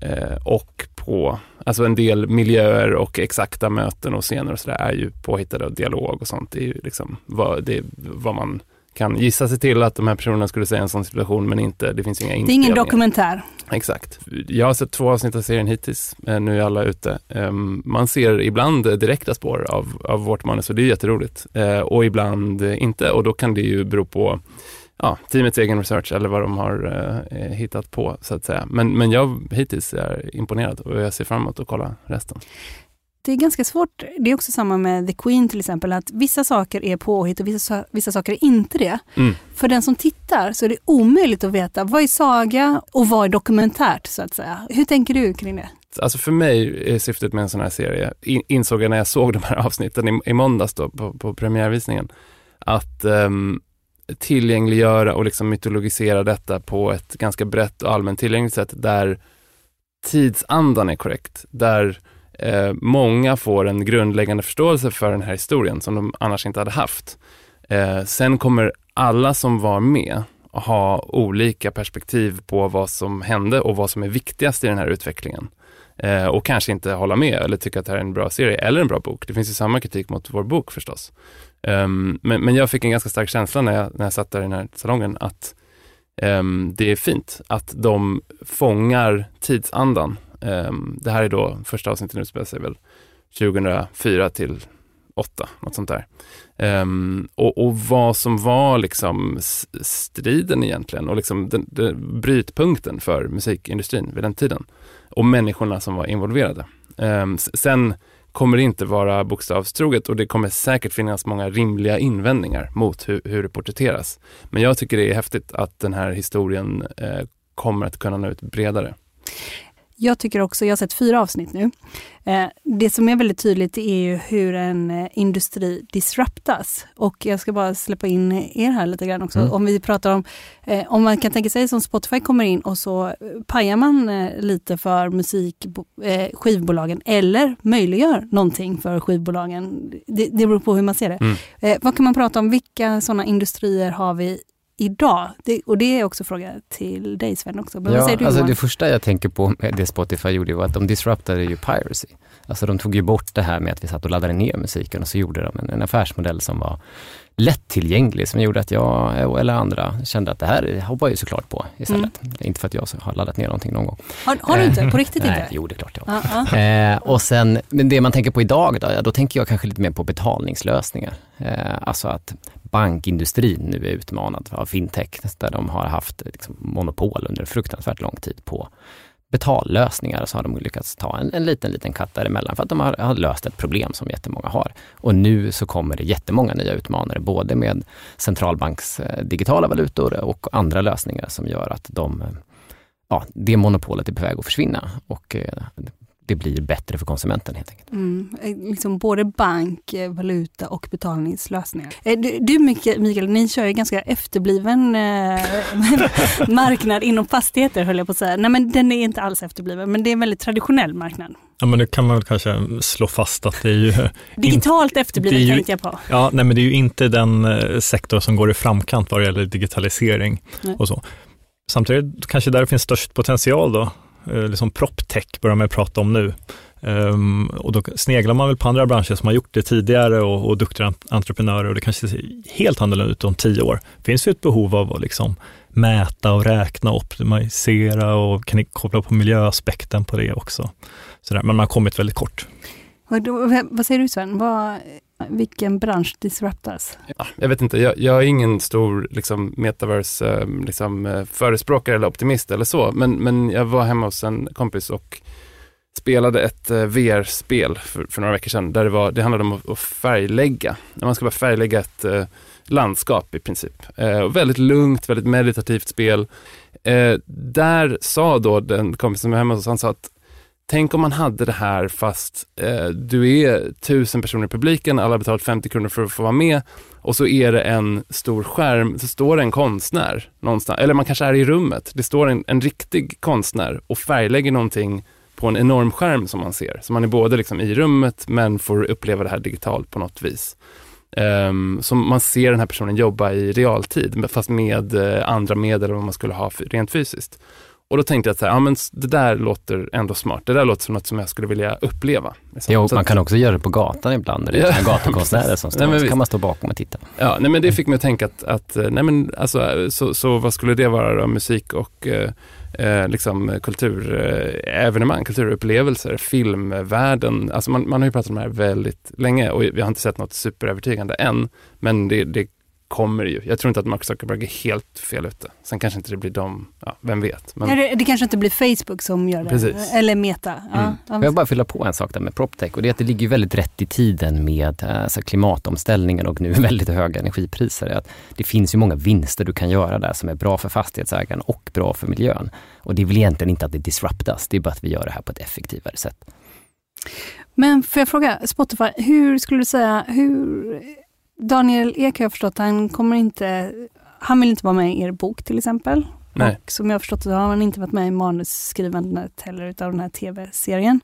Eh, och på, alltså en del miljöer och exakta möten och scener och sådär är ju påhittade och dialog och sånt. Det är ju liksom vad, det vad man kan gissa sig till att de här personerna skulle säga i en sån situation men inte, det finns inga Det är ingen dokumentär. Exakt. Jag har sett två avsnitt av serien hittills, eh, nu är alla ute. Um, man ser ibland direkta spår av, av vårt manus och det är jätteroligt. Uh, och ibland inte och då kan det ju bero på ja, teamets egen research eller vad de har uh, hittat på så att säga. Men, men jag hittills är imponerad och jag ser fram emot att kolla resten. Det är ganska svårt. Det är också samma med The Queen till exempel, att vissa saker är påhitt och vissa, vissa saker är inte det. Mm. För den som tittar så är det omöjligt att veta vad är saga och vad är dokumentärt så att säga. Hur tänker du kring det? Alltså för mig är syftet med en sån här serie, insåg jag när jag såg de här avsnitten i, i måndags då på, på premiärvisningen, att um, tillgängliggöra och liksom mytologisera detta på ett ganska brett och allmänt tillgängligt sätt där tidsandan är korrekt, där eh, många får en grundläggande förståelse för den här historien som de annars inte hade haft. Eh, sen kommer alla som var med ha olika perspektiv på vad som hände och vad som är viktigast i den här utvecklingen. Eh, och kanske inte hålla med eller tycka att det här är en bra serie eller en bra bok. Det finns ju samma kritik mot vår bok förstås. Um, men, men jag fick en ganska stark känsla när jag, när jag satt där i den här salongen att um, det är fint att de fångar tidsandan Um, det här är då första avsnittet utspelar sig väl 2004 till 8, något sånt där. Um, och, och, vad som var liksom striden egentligen och liksom den, den, brytpunkten för musikindustrin vid den tiden. Och människorna som var involverade. Um, sen kommer det inte vara bokstavstroget och det kommer säkert finnas många rimliga invändningar mot hur, hur det porträtteras. Men jag tycker det är häftigt att den här historien eh, kommer att kunna nå ut bredare. Jag tycker också, jag har sett fyra avsnitt nu. Eh, det som är väldigt tydligt är ju hur en eh, industri disruptas. Och jag ska bara släppa in er här lite grann också. Mm. Om vi pratar om, eh, om man kan tänka sig som Spotify kommer in och så pajar man lite för musik, skivbolagen eller möjliggör någonting för skivbolagen. Det, det beror på hur man ser det. Mm. Vad kan man prata om? Vilka sådana industrier har vi idag? Det, och det är också fråga till dig Sven också. Men ja, du alltså Det första jag tänker på med det Spotify gjorde var att de disruptade ju piracy. Alltså de tog ju bort det här med att vi satt och laddade ner musiken och så gjorde de en, en affärsmodell som var lättillgänglig som gjorde att jag eller andra kände att det här hoppar jag ju såklart på istället. Mm. Inte för att jag har laddat ner någonting någon gång. Har, har du inte? På riktigt inte? Nej, jo det är klart jag har. Uh -huh. eh, och sen, men det man tänker på idag då, då tänker jag kanske lite mer på betalningslösningar. Eh, alltså att bankindustrin nu är utmanad av fintech, där de har haft liksom, monopol under fruktansvärt lång tid på betallösningar så har de lyckats ta en, en liten, liten katt däremellan för att de har, har, löst ett problem som jättemånga har. Och nu så kommer det jättemånga nya utmanare, både med centralbanks eh, digitala valutor och andra lösningar som gör att de, eh, ja, det monopolet är på väg att försvinna. Och eh, det blir bättre för konsumenten helt enkelt. Mm, eh, liksom både bank, eh, valuta och betalningslösningar. Eh, du, du Mikael, ni kör ju ganska efterbliven marknad inom fastigheter höll jag på att säga. Nej men den är inte alls efterbliven, men det är en väldigt traditionell marknad. Ja men det kan man väl kanske slå fast att det är ju... Digitalt efterblivet ju, tänkte jag på. Ja, nej men det är ju inte den sektor som går i framkant vad det gäller digitalisering nej. och så. Samtidigt kanske där finns störst potential då, Eh, liksom proptech börjar man prata om nu. Um, och då sneglar man väl på andra branscher som har gjort det tidigare och, och duktiga entreprenörer och det kanske ser helt annorlunda ut om tio år. Det finns ju ett behov av att liksom mäta och räkna, optimisera och kan koppla på miljöaspekten på det också. Sådär, men man har kommit väldigt kort. Vad, vad säger du Sven? Vad, vilken bransch disruptas? Ja, jag vet inte, jag, jag är ingen stor liksom, metaverse eh, liksom, eh, förespråkare eller optimist eller så, men, men jag var hemma hos en kompis och spelade ett eh, VR-spel för, för, några veckor sedan där det, var, det handlade om att, att färglägga. Man ska bara färglägga ett eh, landskap i princip. Eh, väldigt lugnt, väldigt meditativt spel. Eh, där sa då den kompisen som var hemma hos oss, han sa att Tänk om man hade det här fast eh, du är tusen personer i publiken, alla har betalat 50 kronor för att få vara med och så är det en stor skärm, så står det en konstnär någonstans, eller man kanske är i rummet, det står en, en riktig konstnär och färglägger någonting på en enorm skärm som man ser. Så man är både liksom i rummet men får uppleva det här digitalt på något vis. Um, så man ser den här personen jobba i realtid, fast med uh, andra medel än vad man skulle ha rent fysiskt och då tänkte jag att här, ja, men det där låter ändå smart. Det där låter som något som jag skulle vilja uppleva. Liksom. Ja, man kan också göra det på gatan ibland, det är gatukonstnärer som står, nej, så kan man stå bakom och titta. Ja, nej, men det fick mig att tänka att, att nej, men, alltså, så, så vad skulle det vara då? Musik och eh, eh liksom kulturevenemang, kulturupplevelser, filmvärlden. Alltså man, man har ju pratat om det här väldigt länge och vi har inte sett något superövertygande än. Men det, det kommer ju. Jag tror inte att Mark Zuckerberg är helt fel ute. Sen kanske inte det blir de, ja, vem vet. Men... Det, det, kanske inte blir Facebook som gör det, Precis. eller Meta. Ja. Mm. Jag vill bara fylla på en sak där med PropTech och det är att det ligger väldigt rätt i tiden med alltså, klimatomställningen och nu väldigt höga energipriser. Att det finns ju många vinster du kan göra där som är bra för fastighetsägaren och bra för miljön. Och det är väl egentligen inte att det disruptas, det är bara att vi gör det här på ett effektivare sätt. Men får jag fråga, Spotify, hur skulle du säga, hur Daniel Ek har jag förstått, han kommer inte, han vill inte vara med i er bok till exempel. Nej. Och som jag har förstått så har han inte varit med i manusskrivandet heller utav den här tv-serien.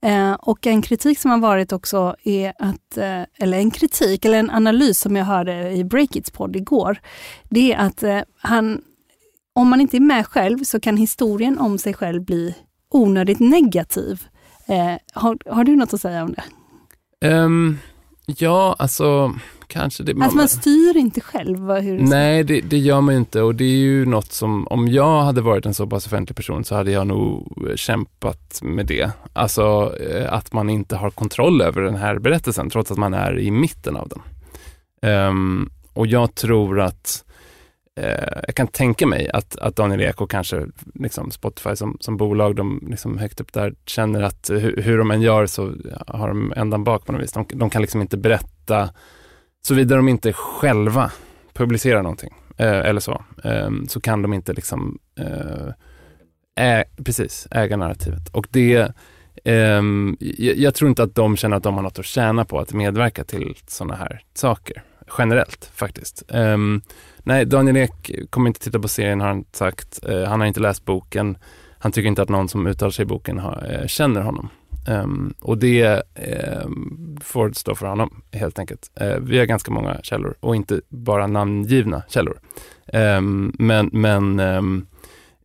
Eh, och en kritik som har varit också är att, eh, eller en kritik, eller en analys som jag hörde i Breakits podd igår, det är att eh, han, om man inte är med själv så kan historien om sig själv bli onödigt negativ. Eh, har, har du något att säga om det? Um, ja, alltså kanske det. Alltså man styr inte själv hur det Nej, det, det, gör man inte och det är ju något som, om jag hade varit en så pass offentlig person så hade jag nog kämpat med det. Alltså eh, att man inte har kontroll över den här berättelsen trots att man är i mitten av den. Um, och jag tror att eh, jag kan tänka mig att, att Daniel Ek och kanske liksom Spotify som, som bolag, de liksom högt upp där känner att hur, hur de än gör så har de ändan bak på något vis. De, de kan liksom inte berätta Såvida de inte själva publicerar någonting eh, eller så, eh, så kan de inte liksom eh, ä, precis, äga narrativet. Och det, ehm, jag, jag, tror inte att de känner att de har något att tjäna på att medverka till sådana här saker, generellt faktiskt. Ehm, nej, Daniel Ek kommer inte titta på serien har han sagt. Eh, han har inte läst boken. Han tycker inte att någon som uttalar sig i boken har, eh, känner honom. Um, och det um, får stå för honom helt enkelt. Uh, vi har ganska många källor och inte bara namngivna källor. Um, men men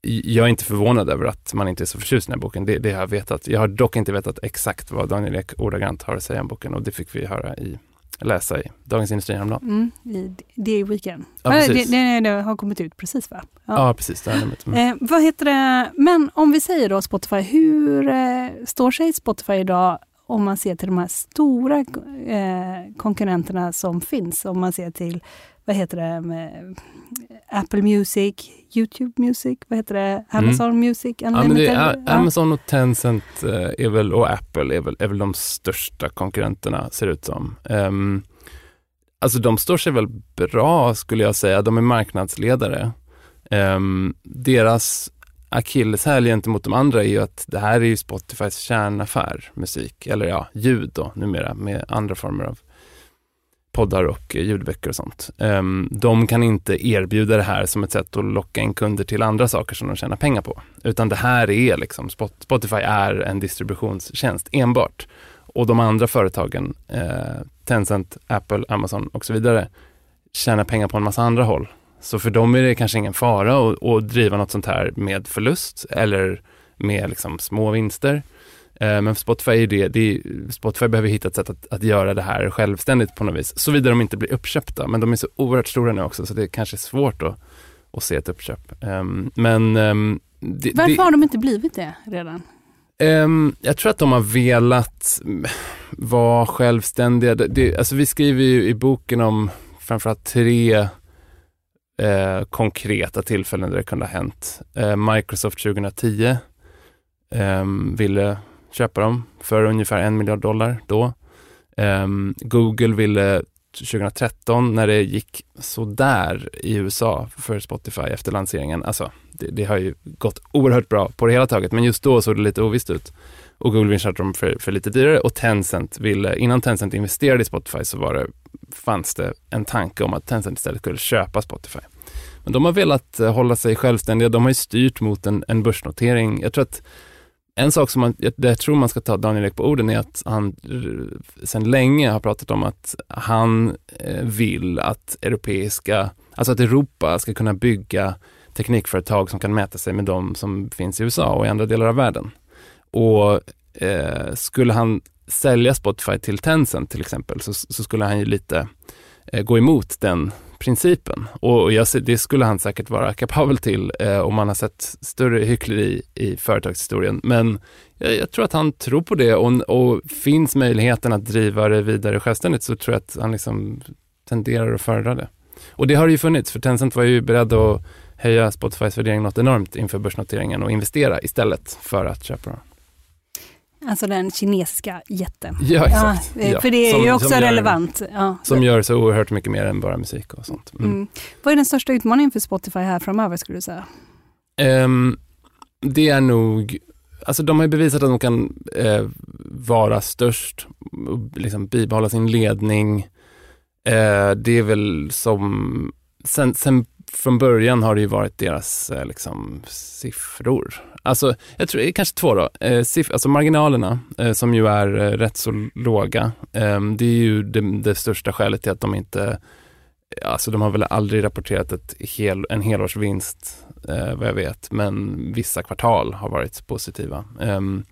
jag är inte förvånad över att man inte är så förtjust i den här boken. Det, det har jag vetat. Jag har dock inte vetat exakt vad Daniel Ek ordagrant har att säga om boken och det fick vi höra i läsa i Dagens Industri häromdagen. Mm, det är Weekend. Ja, det, det, det, har kommit ut precis va? Ja, ja precis. Det mm. eh, vad heter det? Men om vi säger då Spotify, hur eh, står sig Spotify idag om man ser till de här stora eh, konkurrenterna som finns? Om man ser till, vad heter det, med Apple Music, YouTube Music, vad heter det, Amazon mm. Music Unlimited? Ja, är, Amazon och Tencent eh, är väl, och Apple är väl, är väl de största konkurrenterna ser det ut som. Um, alltså de står sig väl bra skulle jag säga, de är marknadsledare. Um, deras akilleshäl gentemot de andra är ju att det här är ju Spotifys kärnaffär, musik, eller ja, ljud då numera med andra former av poddar och ljudböcker och sånt. Um, de kan inte erbjuda det här som ett sätt att locka in kunder till andra saker som de tjänar pengar på. Utan det här är liksom, Spotify är en distributionstjänst enbart. Och de andra företagen, eh, Tencent, Apple, Amazon och så vidare, tjänar pengar på en massa andra håll. Så för dem är det kanske ingen fara att, att driva något sånt här med förlust eller med liksom små vinster. Eh, men för Spotify, är det, det är, Spotify behöver hitta ett sätt att, att göra det här självständigt på något vis. Såvida de inte blir uppköpta. Men de är så oerhört stora nu också så det är kanske är svårt att, att se ett uppköp. Um, men um, det, Varför det, har de inte blivit det redan? Um, jag tror att de har velat vara självständiga. Det, alltså vi skriver ju i boken om framförallt tre eh, konkreta tillfällen där det kunde ha hänt. Eh, Microsoft 2010 eh, ville köpa dem för ungefär en miljard dollar då. Um, Google ville 2013 när det gick sådär i USA för Spotify efter lanseringen. Alltså, det, det, har ju gått oerhört bra på det hela taget, men just då såg det lite ovisst ut. Och Google ville köpa dem för, för lite dyrare och Tencent ville, innan Tencent investerade i Spotify så var det, fanns det en tanke om att Tencent istället skulle köpa Spotify. Men de har velat eh, hålla sig självständiga, de har ju styrt mot en, en börsnotering. Jag tror att en sak som man, jag tror man ska ta Daniel Ek på orden är att han sedan länge har pratat om att han eh, vill att europeiska, alltså att Europa ska kunna bygga teknikföretag som kan mäta sig med de som finns i USA och i andra delar av världen. Och eh, skulle han sälja Spotify till Tencent till exempel så, så skulle han ju lite eh, gå emot den principen. Och, jag, det skulle han säkert vara kapabel till eh, om man har sett större hyckleri i företagshistorien. Men jag, jag, tror att han tror på det och, och finns möjligheten att driva det vidare självständigt så tror jag att han liksom tenderar att föredra det. Och det har det ju funnits, för Tencent var ju beredd att höja Spotifys värdering något enormt inför börsnoteringen och investera istället för att köpa dem. Alltså den kinesiska jätten. Ja, exakt. Ja, eh, för det är som, ju också gör, relevant. Ja. Som gör så oerhört mycket mer än bara musik och sånt. Mm. Mm. Vad är den största utmaningen för Spotify här framöver skulle du säga? Um, det är nog, alltså de har ju bevisat att de kan uh, vara störst, liksom bibehålla sin ledning. Uh, det är väl som, sen, sen från början har det ju varit deras eh, liksom, siffror. Alltså, jag tror kanske två då. Eh, siff- alltså marginalerna, eh, som ju är eh, rätt så låga, ehm, det är ju det, det, största skälet till att de inte, eh, alltså de har väl aldrig rapporterat ett hel, en helårsvinst, eh, vad jag vet, men vissa kvartal har varit positiva. Ehm,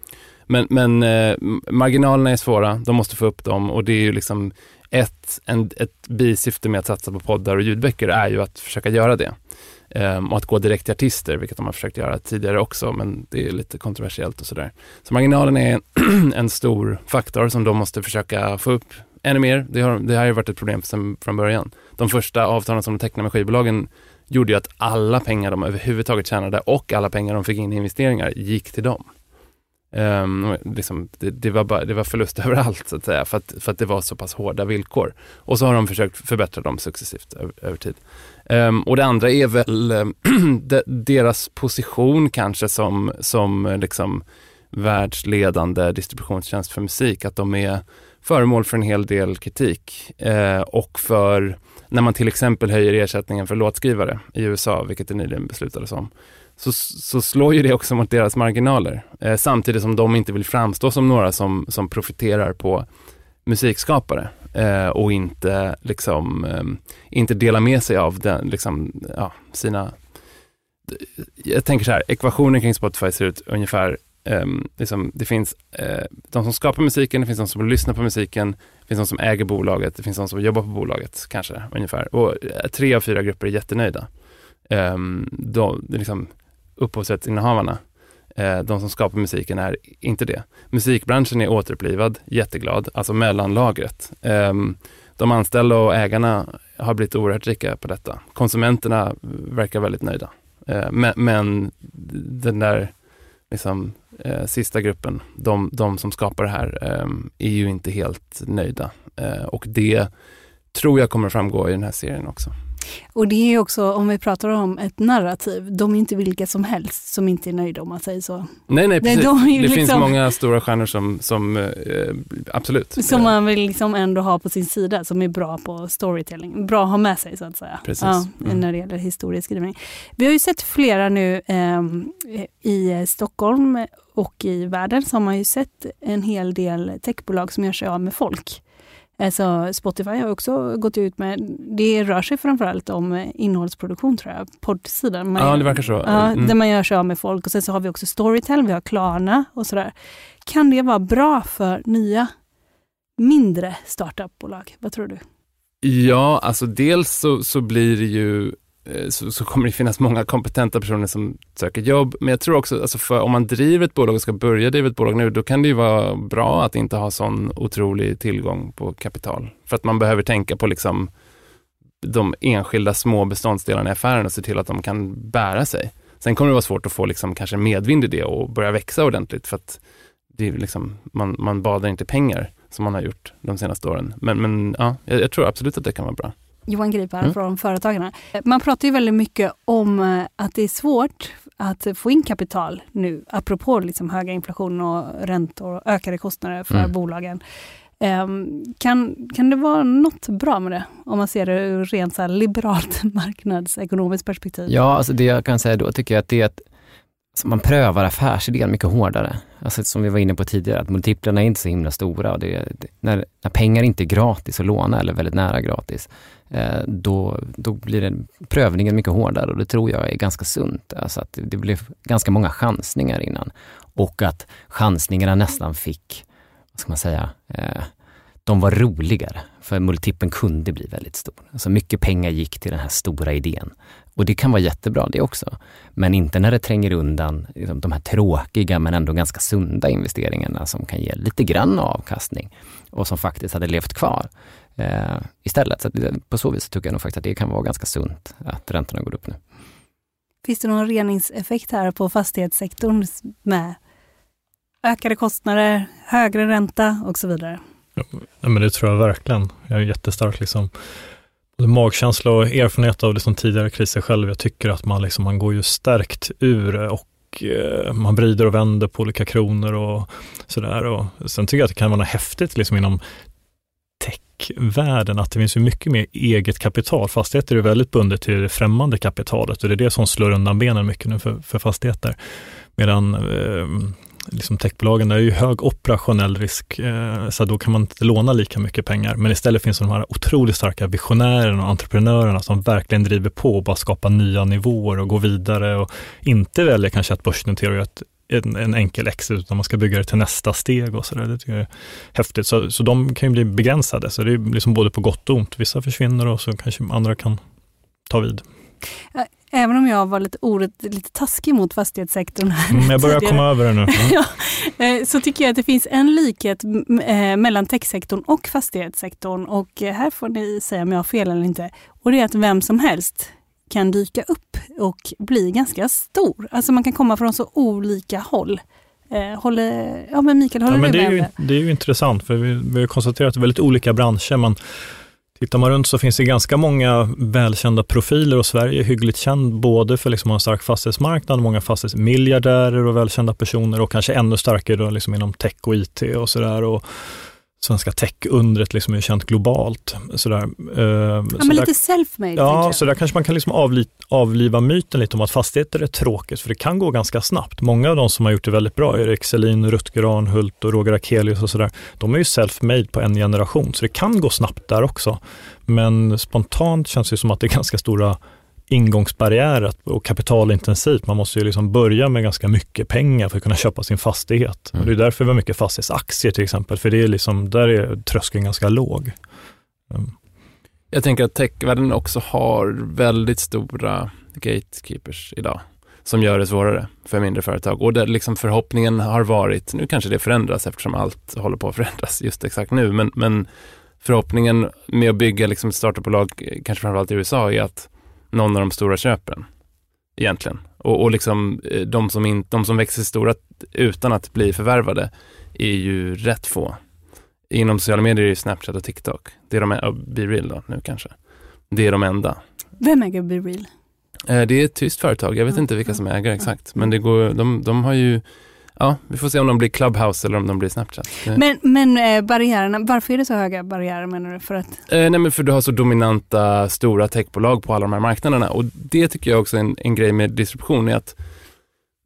men men eh, marginalerna är svåra, de måste få upp dem och det är ju liksom ett, en, ett bisyfte med att satsa på poddar och ljudböcker är ju att försöka göra det. Um, och att gå direkt till artister, vilket de har försökt göra tidigare också, men det är lite kontroversiellt och sådär. Så marginalen är en, en stor faktor som de måste försöka få upp ännu mer. Det har, det har ju varit ett problem sedan från början. De första avtalen som de tecknade med skivbolagen gjorde ju att alla pengar de överhuvudtaget tjänade och alla pengar de fick in i investeringar gick till dem. Um, liksom, det, det, var bara, det var förlust överallt så att säga, för att, för att det var så pass hårda villkor. Och så har de försökt förbättra dem successivt över, över tid. Um, och det andra är väl ehm, de, deras position kanske som, som liksom världsledande distributionstjänst för musik, att de är föremål för en hel del kritik. Uh, och för när man till exempel höjer ersättningen för låtskrivare i USA, vilket det nyligen beslutades om, så, så slår ju det också mot deras marginaler. Eh, samtidigt som de inte vill framstå som några som, som profiterar på musikskapare eh, och inte, liksom, eh, inte dela med sig av den, liksom, ja, sina... Jag tänker så här, ekvationen kring Spotify ser ut ungefär Um, liksom, det finns uh, de som skapar musiken, det finns de som lyssnar på musiken, det finns de som äger bolaget, det finns de som jobbar på bolaget, kanske ungefär. Och eh, tre av fyra grupper är jättenöjda. Um, de, liksom, upphovsrättsinnehavarna, eh, de som skapar musiken, är inte det. Musikbranschen är återupplivad, jätteglad, alltså mellanlagret. Eh, de anställda och ägarna har blivit oerhört rika på detta. Konsumenterna verkar väldigt nöjda. Eh, men, men, den där liksom, eh, sista gruppen, de, de, som skapar det här, eh, är ju inte helt nöjda. Eh, och det tror jag kommer framgå i den här serien också. Och det är också, om vi pratar om ett narrativ, de är inte vilka som helst som inte är nöjda om man säger så. Nej, nej, precis. De det liksom, finns många stora stjärnor som, som eh, absolut. Som man vill liksom ändå ha på sin sida, som är bra på storytelling. Bra att ha med sig så att säga. Precis. Ja, mm. När det gäller historieskrivning. Vi har ju sett flera nu eh, i Stockholm och i världen så har man ju sett en hel del techbolag som gör sig av med folk. Alltså Spotify har också gått ut med, det rör sig framförallt om innehållsproduktion tror jag, poddsidan. Ja, det verkar så. Mm. Där man gör sig av med folk och sen så har vi också Storytel, vi har Klarna och sådär. Kan det vara bra för nya mindre startupbolag? Vad tror du? Ja, alltså dels så, så blir det ju Eh, Eh, så, så, kommer det finnas många kompetenta personer som söker jobb. Men jag tror också, alltså för om man driver ett bolag och ska börja driva ett bolag nu, då kan det ju vara bra att inte ha sån otrolig tillgång på kapital. För att man behöver tänka på liksom de enskilda små beståndsdelarna i affären och se till att de kan bära sig. Sen kommer det vara svårt att få liksom kanske medvind i det och börja växa ordentligt för att det är liksom, man, man badar inte pengar som man har gjort de senaste åren. Men, men ja, jag, jag tror absolut att det kan vara bra. Johan Grip här mm. från Företagarna. Man pratar ju väldigt mycket om eh, att det är svårt att få in kapital nu, apropå liksom höga inflation och räntor och ökade kostnader för mm. bolagen. Um, kan, kan det vara något bra med det, om man ser det ur rent så liberalt marknadsekonomiskt perspektiv? Ja, alltså det jag kan säga då tycker jag att det är att alltså man prövar affärsidén mycket hårdare alltså som vi var inne på tidigare, att multiplarna är inte så himla stora. Och det, det, när, när pengar inte är gratis att låna eller väldigt nära gratis, eh, då, då blir det, prövningen mycket hårdare och det tror jag är ganska sunt. Alltså att det, blev ganska många chansningar innan och att chansningarna nästan fick, vad ska man säga, eh, de var roligare, för multipeln kunde bli väldigt stor. Alltså mycket pengar gick till den här stora idén. Och det kan vara jättebra det också. Men inte när det tränger undan liksom, de här tråkiga men ändå ganska sunda investeringarna som kan ge lite grann avkastning och som faktiskt hade levt kvar eh, istället. Så det, på så vis tycker jag nog faktiskt att det kan vara ganska sunt att räntorna går upp nu. Finns det någon reningseffekt här på fastighetssektorn med ökade kostnader, högre ränta och så vidare? Ja, men det tror jag verkligen. Jag är jättestark liksom, magkänsla och erfarenhet av liksom tidigare kriser själv. Jag tycker att man, liksom, man går ju stärkt ur och eh, man vrider och vänder på olika kronor och sådär. sen tycker jag att det kan vara häftigt liksom, inom techvärlden att det finns ju mycket mer eget kapital. Fastigheter är väldigt bundet till det främmande kapitalet och det är det som slår undan benen mycket nu för, för fastigheter. Medan eh, liksom techbolagen är ju hög operationell risk, eh, så då kan man inte låna lika mycket pengar. Men istället finns de här otroligt starka visionärerna och entreprenörerna som verkligen driver på och bara skapar nya nivåer och går vidare och inte väljer kanske att börsnotera och ett, en, en enkel exit, utan man ska bygga det till nästa steg och så där. Det tycker jag är häftigt. Så, så de kan ju bli begränsade, så det är liksom både på gott och ont. Vissa försvinner och så kanske andra kan ta vid. Även om jag var lite, orätt, lite taskig mot fastighetssektorn här mm, Jag börjar tidigare. komma över det nu. ja, eh, så tycker jag att det finns en likhet eh, mellan techsektorn och fastighetssektorn. Och eh, här får ni säga om jag har fel eller inte. Och det är att vem som helst kan dyka upp och bli ganska stor. Alltså man kan komma från så olika håll. Håller, ja men Mikael, håller ja, men du det med? Är ju, det är ju intressant, för vi, vi har konstaterat att det är väldigt olika branscher. Man, Tittar man runt så finns det ganska många välkända profiler och Sverige är hyggligt känd både för liksom en stark fastighetsmarknad, många fastighetsmiljardärer och välkända personer och kanske ännu starkare då liksom inom tech och IT och sådär svenska tech-undret liksom är känt globalt. Sådär. Eh, ja, så men där, lite self-made. Ja, så där kanske man kan liksom avli, avliva myten lite om att fastigheter är tråkigt, för det kan gå ganska snabbt. Många av de som har gjort det väldigt bra, Erik Selin, Rutger Arnhult och Roger Akelius och sådär, de är ju self-made på en generation, så det kan gå snabbt där också. Men spontant känns det som att det är ganska stora ingångsbarriär och kapitalintensivt. Man måste ju liksom börja med ganska mycket pengar för att kunna köpa sin fastighet. Mm. Och det är därför vi har mycket fastighetsaktier till exempel, för det är liksom, där är tröskeln ganska låg. Mm. Jag tänker att techvärlden också har väldigt stora gatekeepers idag som gör det svårare för mindre företag. Och där liksom förhoppningen har varit, nu kanske det förändras eftersom allt håller på att förändras just exakt nu, men, men förhoppningen med att bygga liksom startupbolag, kanske framförallt i USA, är att någon av de stora köpen egentligen. Och, och liksom eh, de som, in, de som växer stora utan att bli förvärvade är ju rätt få. Inom sociala medier är det Snapchat och TikTok. Det är de, och BeReal då nu kanske. Det är de enda. Vem äger BeReal? Eh, det är ett tyst företag, jag vet inte vilka som äger exakt. Men det går, de, de har ju Ja, vi får se om de blir Clubhouse eller om de blir Snapchat. Men, men eh, barriärerna, varför är det så höga barriärer menar du? För, att... Eh, nej men för du har så dominanta stora techbolag på alla de här marknaderna och det tycker jag också är en, en grej med distribution är att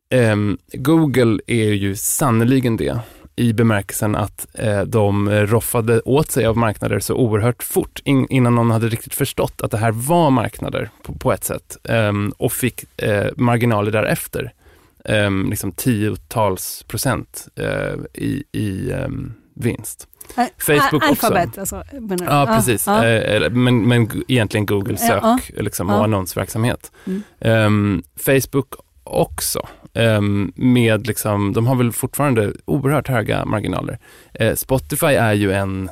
eh, Google är ju sannoliken det i bemärkelsen att eh, de roffade åt sig av marknader så oerhört fort in, innan någon hade riktigt förstått att det här var marknader på, på ett sätt ehm, och fick eh, marginaler därefter um, liksom tiotals procent uh, i, i um, vinst. Facebook Al också. Alphabet alltså? Ja, precis. Ja. Uh, men, men egentligen Google sök ja, liksom, och annonsverksamhet. Mm. Um, Facebook också. Um, med liksom, de har väl fortfarande oerhört höga marginaler. Uh, Spotify är ju en,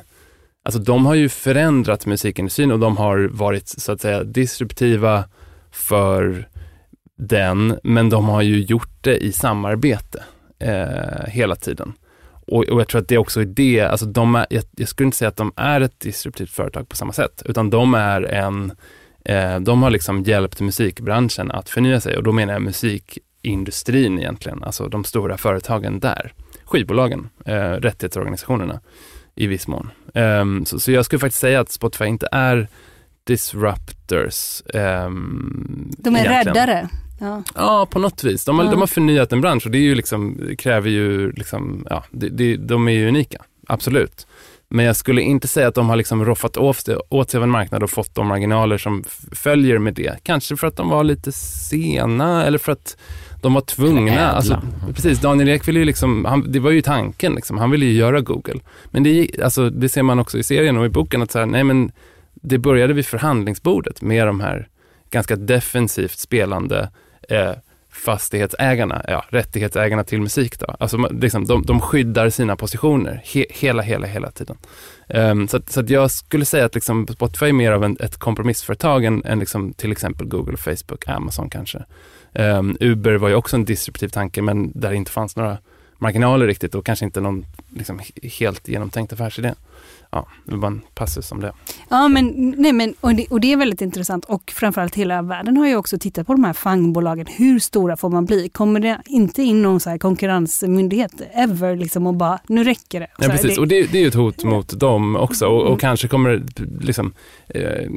alltså de har ju förändrat musikindustrin och de har varit så att säga disruptiva för den, men de har ju gjort det i samarbete eh, hela tiden. Och, och, jag tror att det också är det, alltså de är, jag, jag, skulle inte säga att de är ett disruptivt företag på samma sätt, utan de är en, eh, de har liksom hjälpt musikbranschen att förnya sig och då menar jag musikindustrin egentligen, alltså de stora företagen där. Skivbolagen, eh, rättighetsorganisationerna i viss mån. Um, så, så, jag skulle faktiskt säga att Spotify inte är disruptors. Um, de är egentligen. räddare? Ja. Ja, på något vis. De har, Ja. de har förnyat en bransch och det är ju liksom, kräver ju, liksom, ja, det, det, de är ju unika, absolut. Men jag skulle inte säga att de har liksom roffat åt sig, av en marknad och fått de marginaler som följer med det. Kanske för att de var lite sena eller för att de var tvungna. Alltså, precis, Daniel Ek ville ju liksom, han, det var ju tanken, liksom, han ville ju göra Google. Men det, alltså, det ser man också i serien och i boken att så här, nej men det började vid förhandlingsbordet med de här ganska defensivt spelande eh, fastighetsägarna, ja, rättighetsägarna till musik. Då. Alltså, liksom, de, de skyddar sina positioner he, hela, hela, hela tiden. Um, så att, så att jag skulle säga att liksom Spotify är mer av en, ett kompromissföretag än, än liksom till exempel Google, Facebook, Amazon kanske. Um, Uber var ju också en disruptiv tanke men där det inte fanns några marginaler riktigt och kanske inte någon liksom, helt genomtänkt affärsidé. Ja, det var bara en passus om det. Ja, men, nej, men, och, det, och det är väldigt intressant och framförallt hela världen har ju också tittat på de här fangbolagen. Hur stora får man bli? Kommer det inte in någon så här konkurrensmyndighet ever liksom och bara, nu räcker det? Ja, precis. det- Och det, det är ju ett hot mot dem också och, Mm. och kanske kommer det liksom, eh,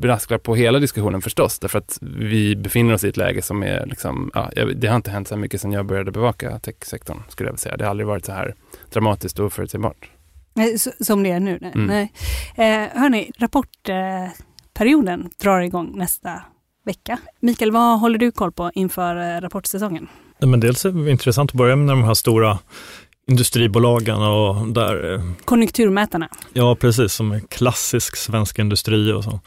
brasklapp på hela diskussionen förstås, därför att vi befinner oss i ett läge som är, liksom, ja, det har inte hänt så här mycket sedan jag började bevaka techsektorn, skulle jag vilja säga. Det har aldrig varit så här dramatiskt och oförutsägbart. Nej, Som det är nu? Nej. Mm. nej. Eh, hörni, rapportperioden drar igång nästa vecka. Mikael, vad håller du koll på inför eh, rapportsäsongen? Nej, Men dels är det intressant att börja med de här stora industribolagen och där, eh, Konjunkturmätarna. ja precis, som är klassisk svensk industri och så.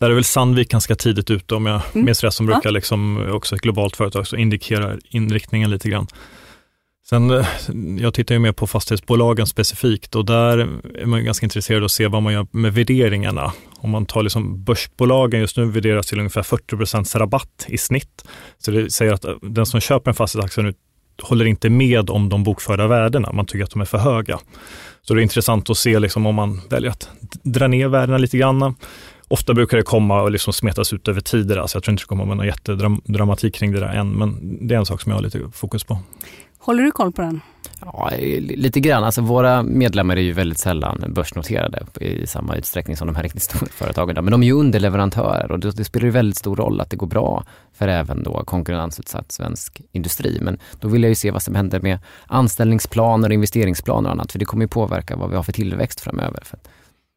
Där är väl Sandvik ganska tidigt ute om jag Mm. minns rätt, som Ja. brukar liksom, också ett globalt företag, så indikerar inriktningen lite grann. Sen, eh, jag tittar ju mer på fastighetsbolagen specifikt och där är man ju ganska intresserad av att se vad man gör med värderingarna. Om man tar liksom börsbolagen just nu värderas till ungefär 40% rabatt i snitt. Så det säger att eh, den som köper en fastighetsaktie nu håller inte med om de bokförda värdena. Man tycker att de är för höga. Så det är intressant att se liksom om man väljer att dra ner värdena lite grann. Ofta brukar det komma och liksom smetas ut över tider, alltså jag tror inte det kommer med någon jättedramatik kring det där än, men det är en sak som jag har lite fokus på. Håller du koll på den? Ja, lite grann. Alltså våra medlemmar är ju väldigt sällan börsnoterade i samma utsträckning som de här riktigt stora företagen. Men de är ju underleverantörer och det, det spelar ju väldigt stor roll att det går bra för även då konkurrensutsatt svensk industri. Men då vill jag ju se vad som händer med anställningsplaner, och investeringsplaner och annat, för det kommer ju påverka vad vi har för tillväxt framöver. För att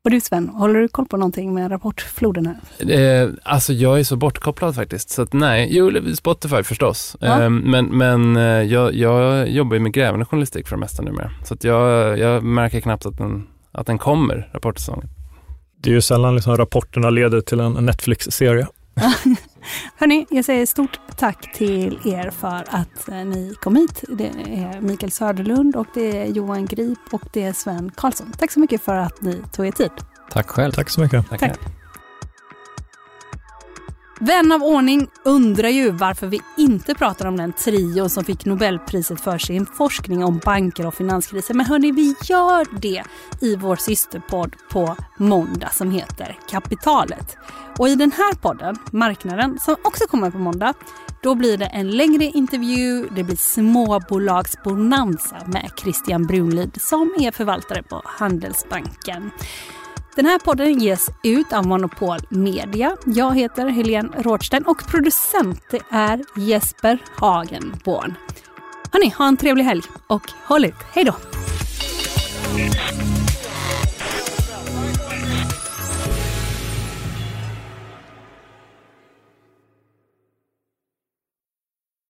Och du Sven, håller du koll på någonting med rapportfloden här? Eh, alltså jag är så bortkopplad faktiskt, så att nej, jo Spotify förstås. Ja. Eh, men men eh, jag, jag jobbar ju med grävande journalistik för det mesta numera. Så att jag, jag märker knappt att den, att den kommer, rapportsäsongen. Det är ju sällan liksom rapporterna leder till en Netflix-serie. Hörni, jag säger stort tack till er för att eh, ni kom hit. Det är Mikael Söderlund och det är Johan Grip och det är Sven Karlsson. Tack så mycket för att ni tog er tid. Tack själv. Tack så mycket. Tack. Vän av ordning undrar ju varför vi inte pratar om den trio som fick Nobelpriset för sin forskning om banker och finanskriser. Men hörni, vi gör det i vår systerpodd på måndag som heter Kapitalet. Och i den här podden, Marknaden, som också kommer på måndag, då blir det en längre intervju, det blir småbolagsbonanza med Christian Brunlid som är förvaltare på Handelsbanken. Den här podden ges ut av Monopol Media. Jag heter Helene Rådstein och producent är Jesper Hagenborn. Hörni, ha en trevlig helg och håll ut. Hej då!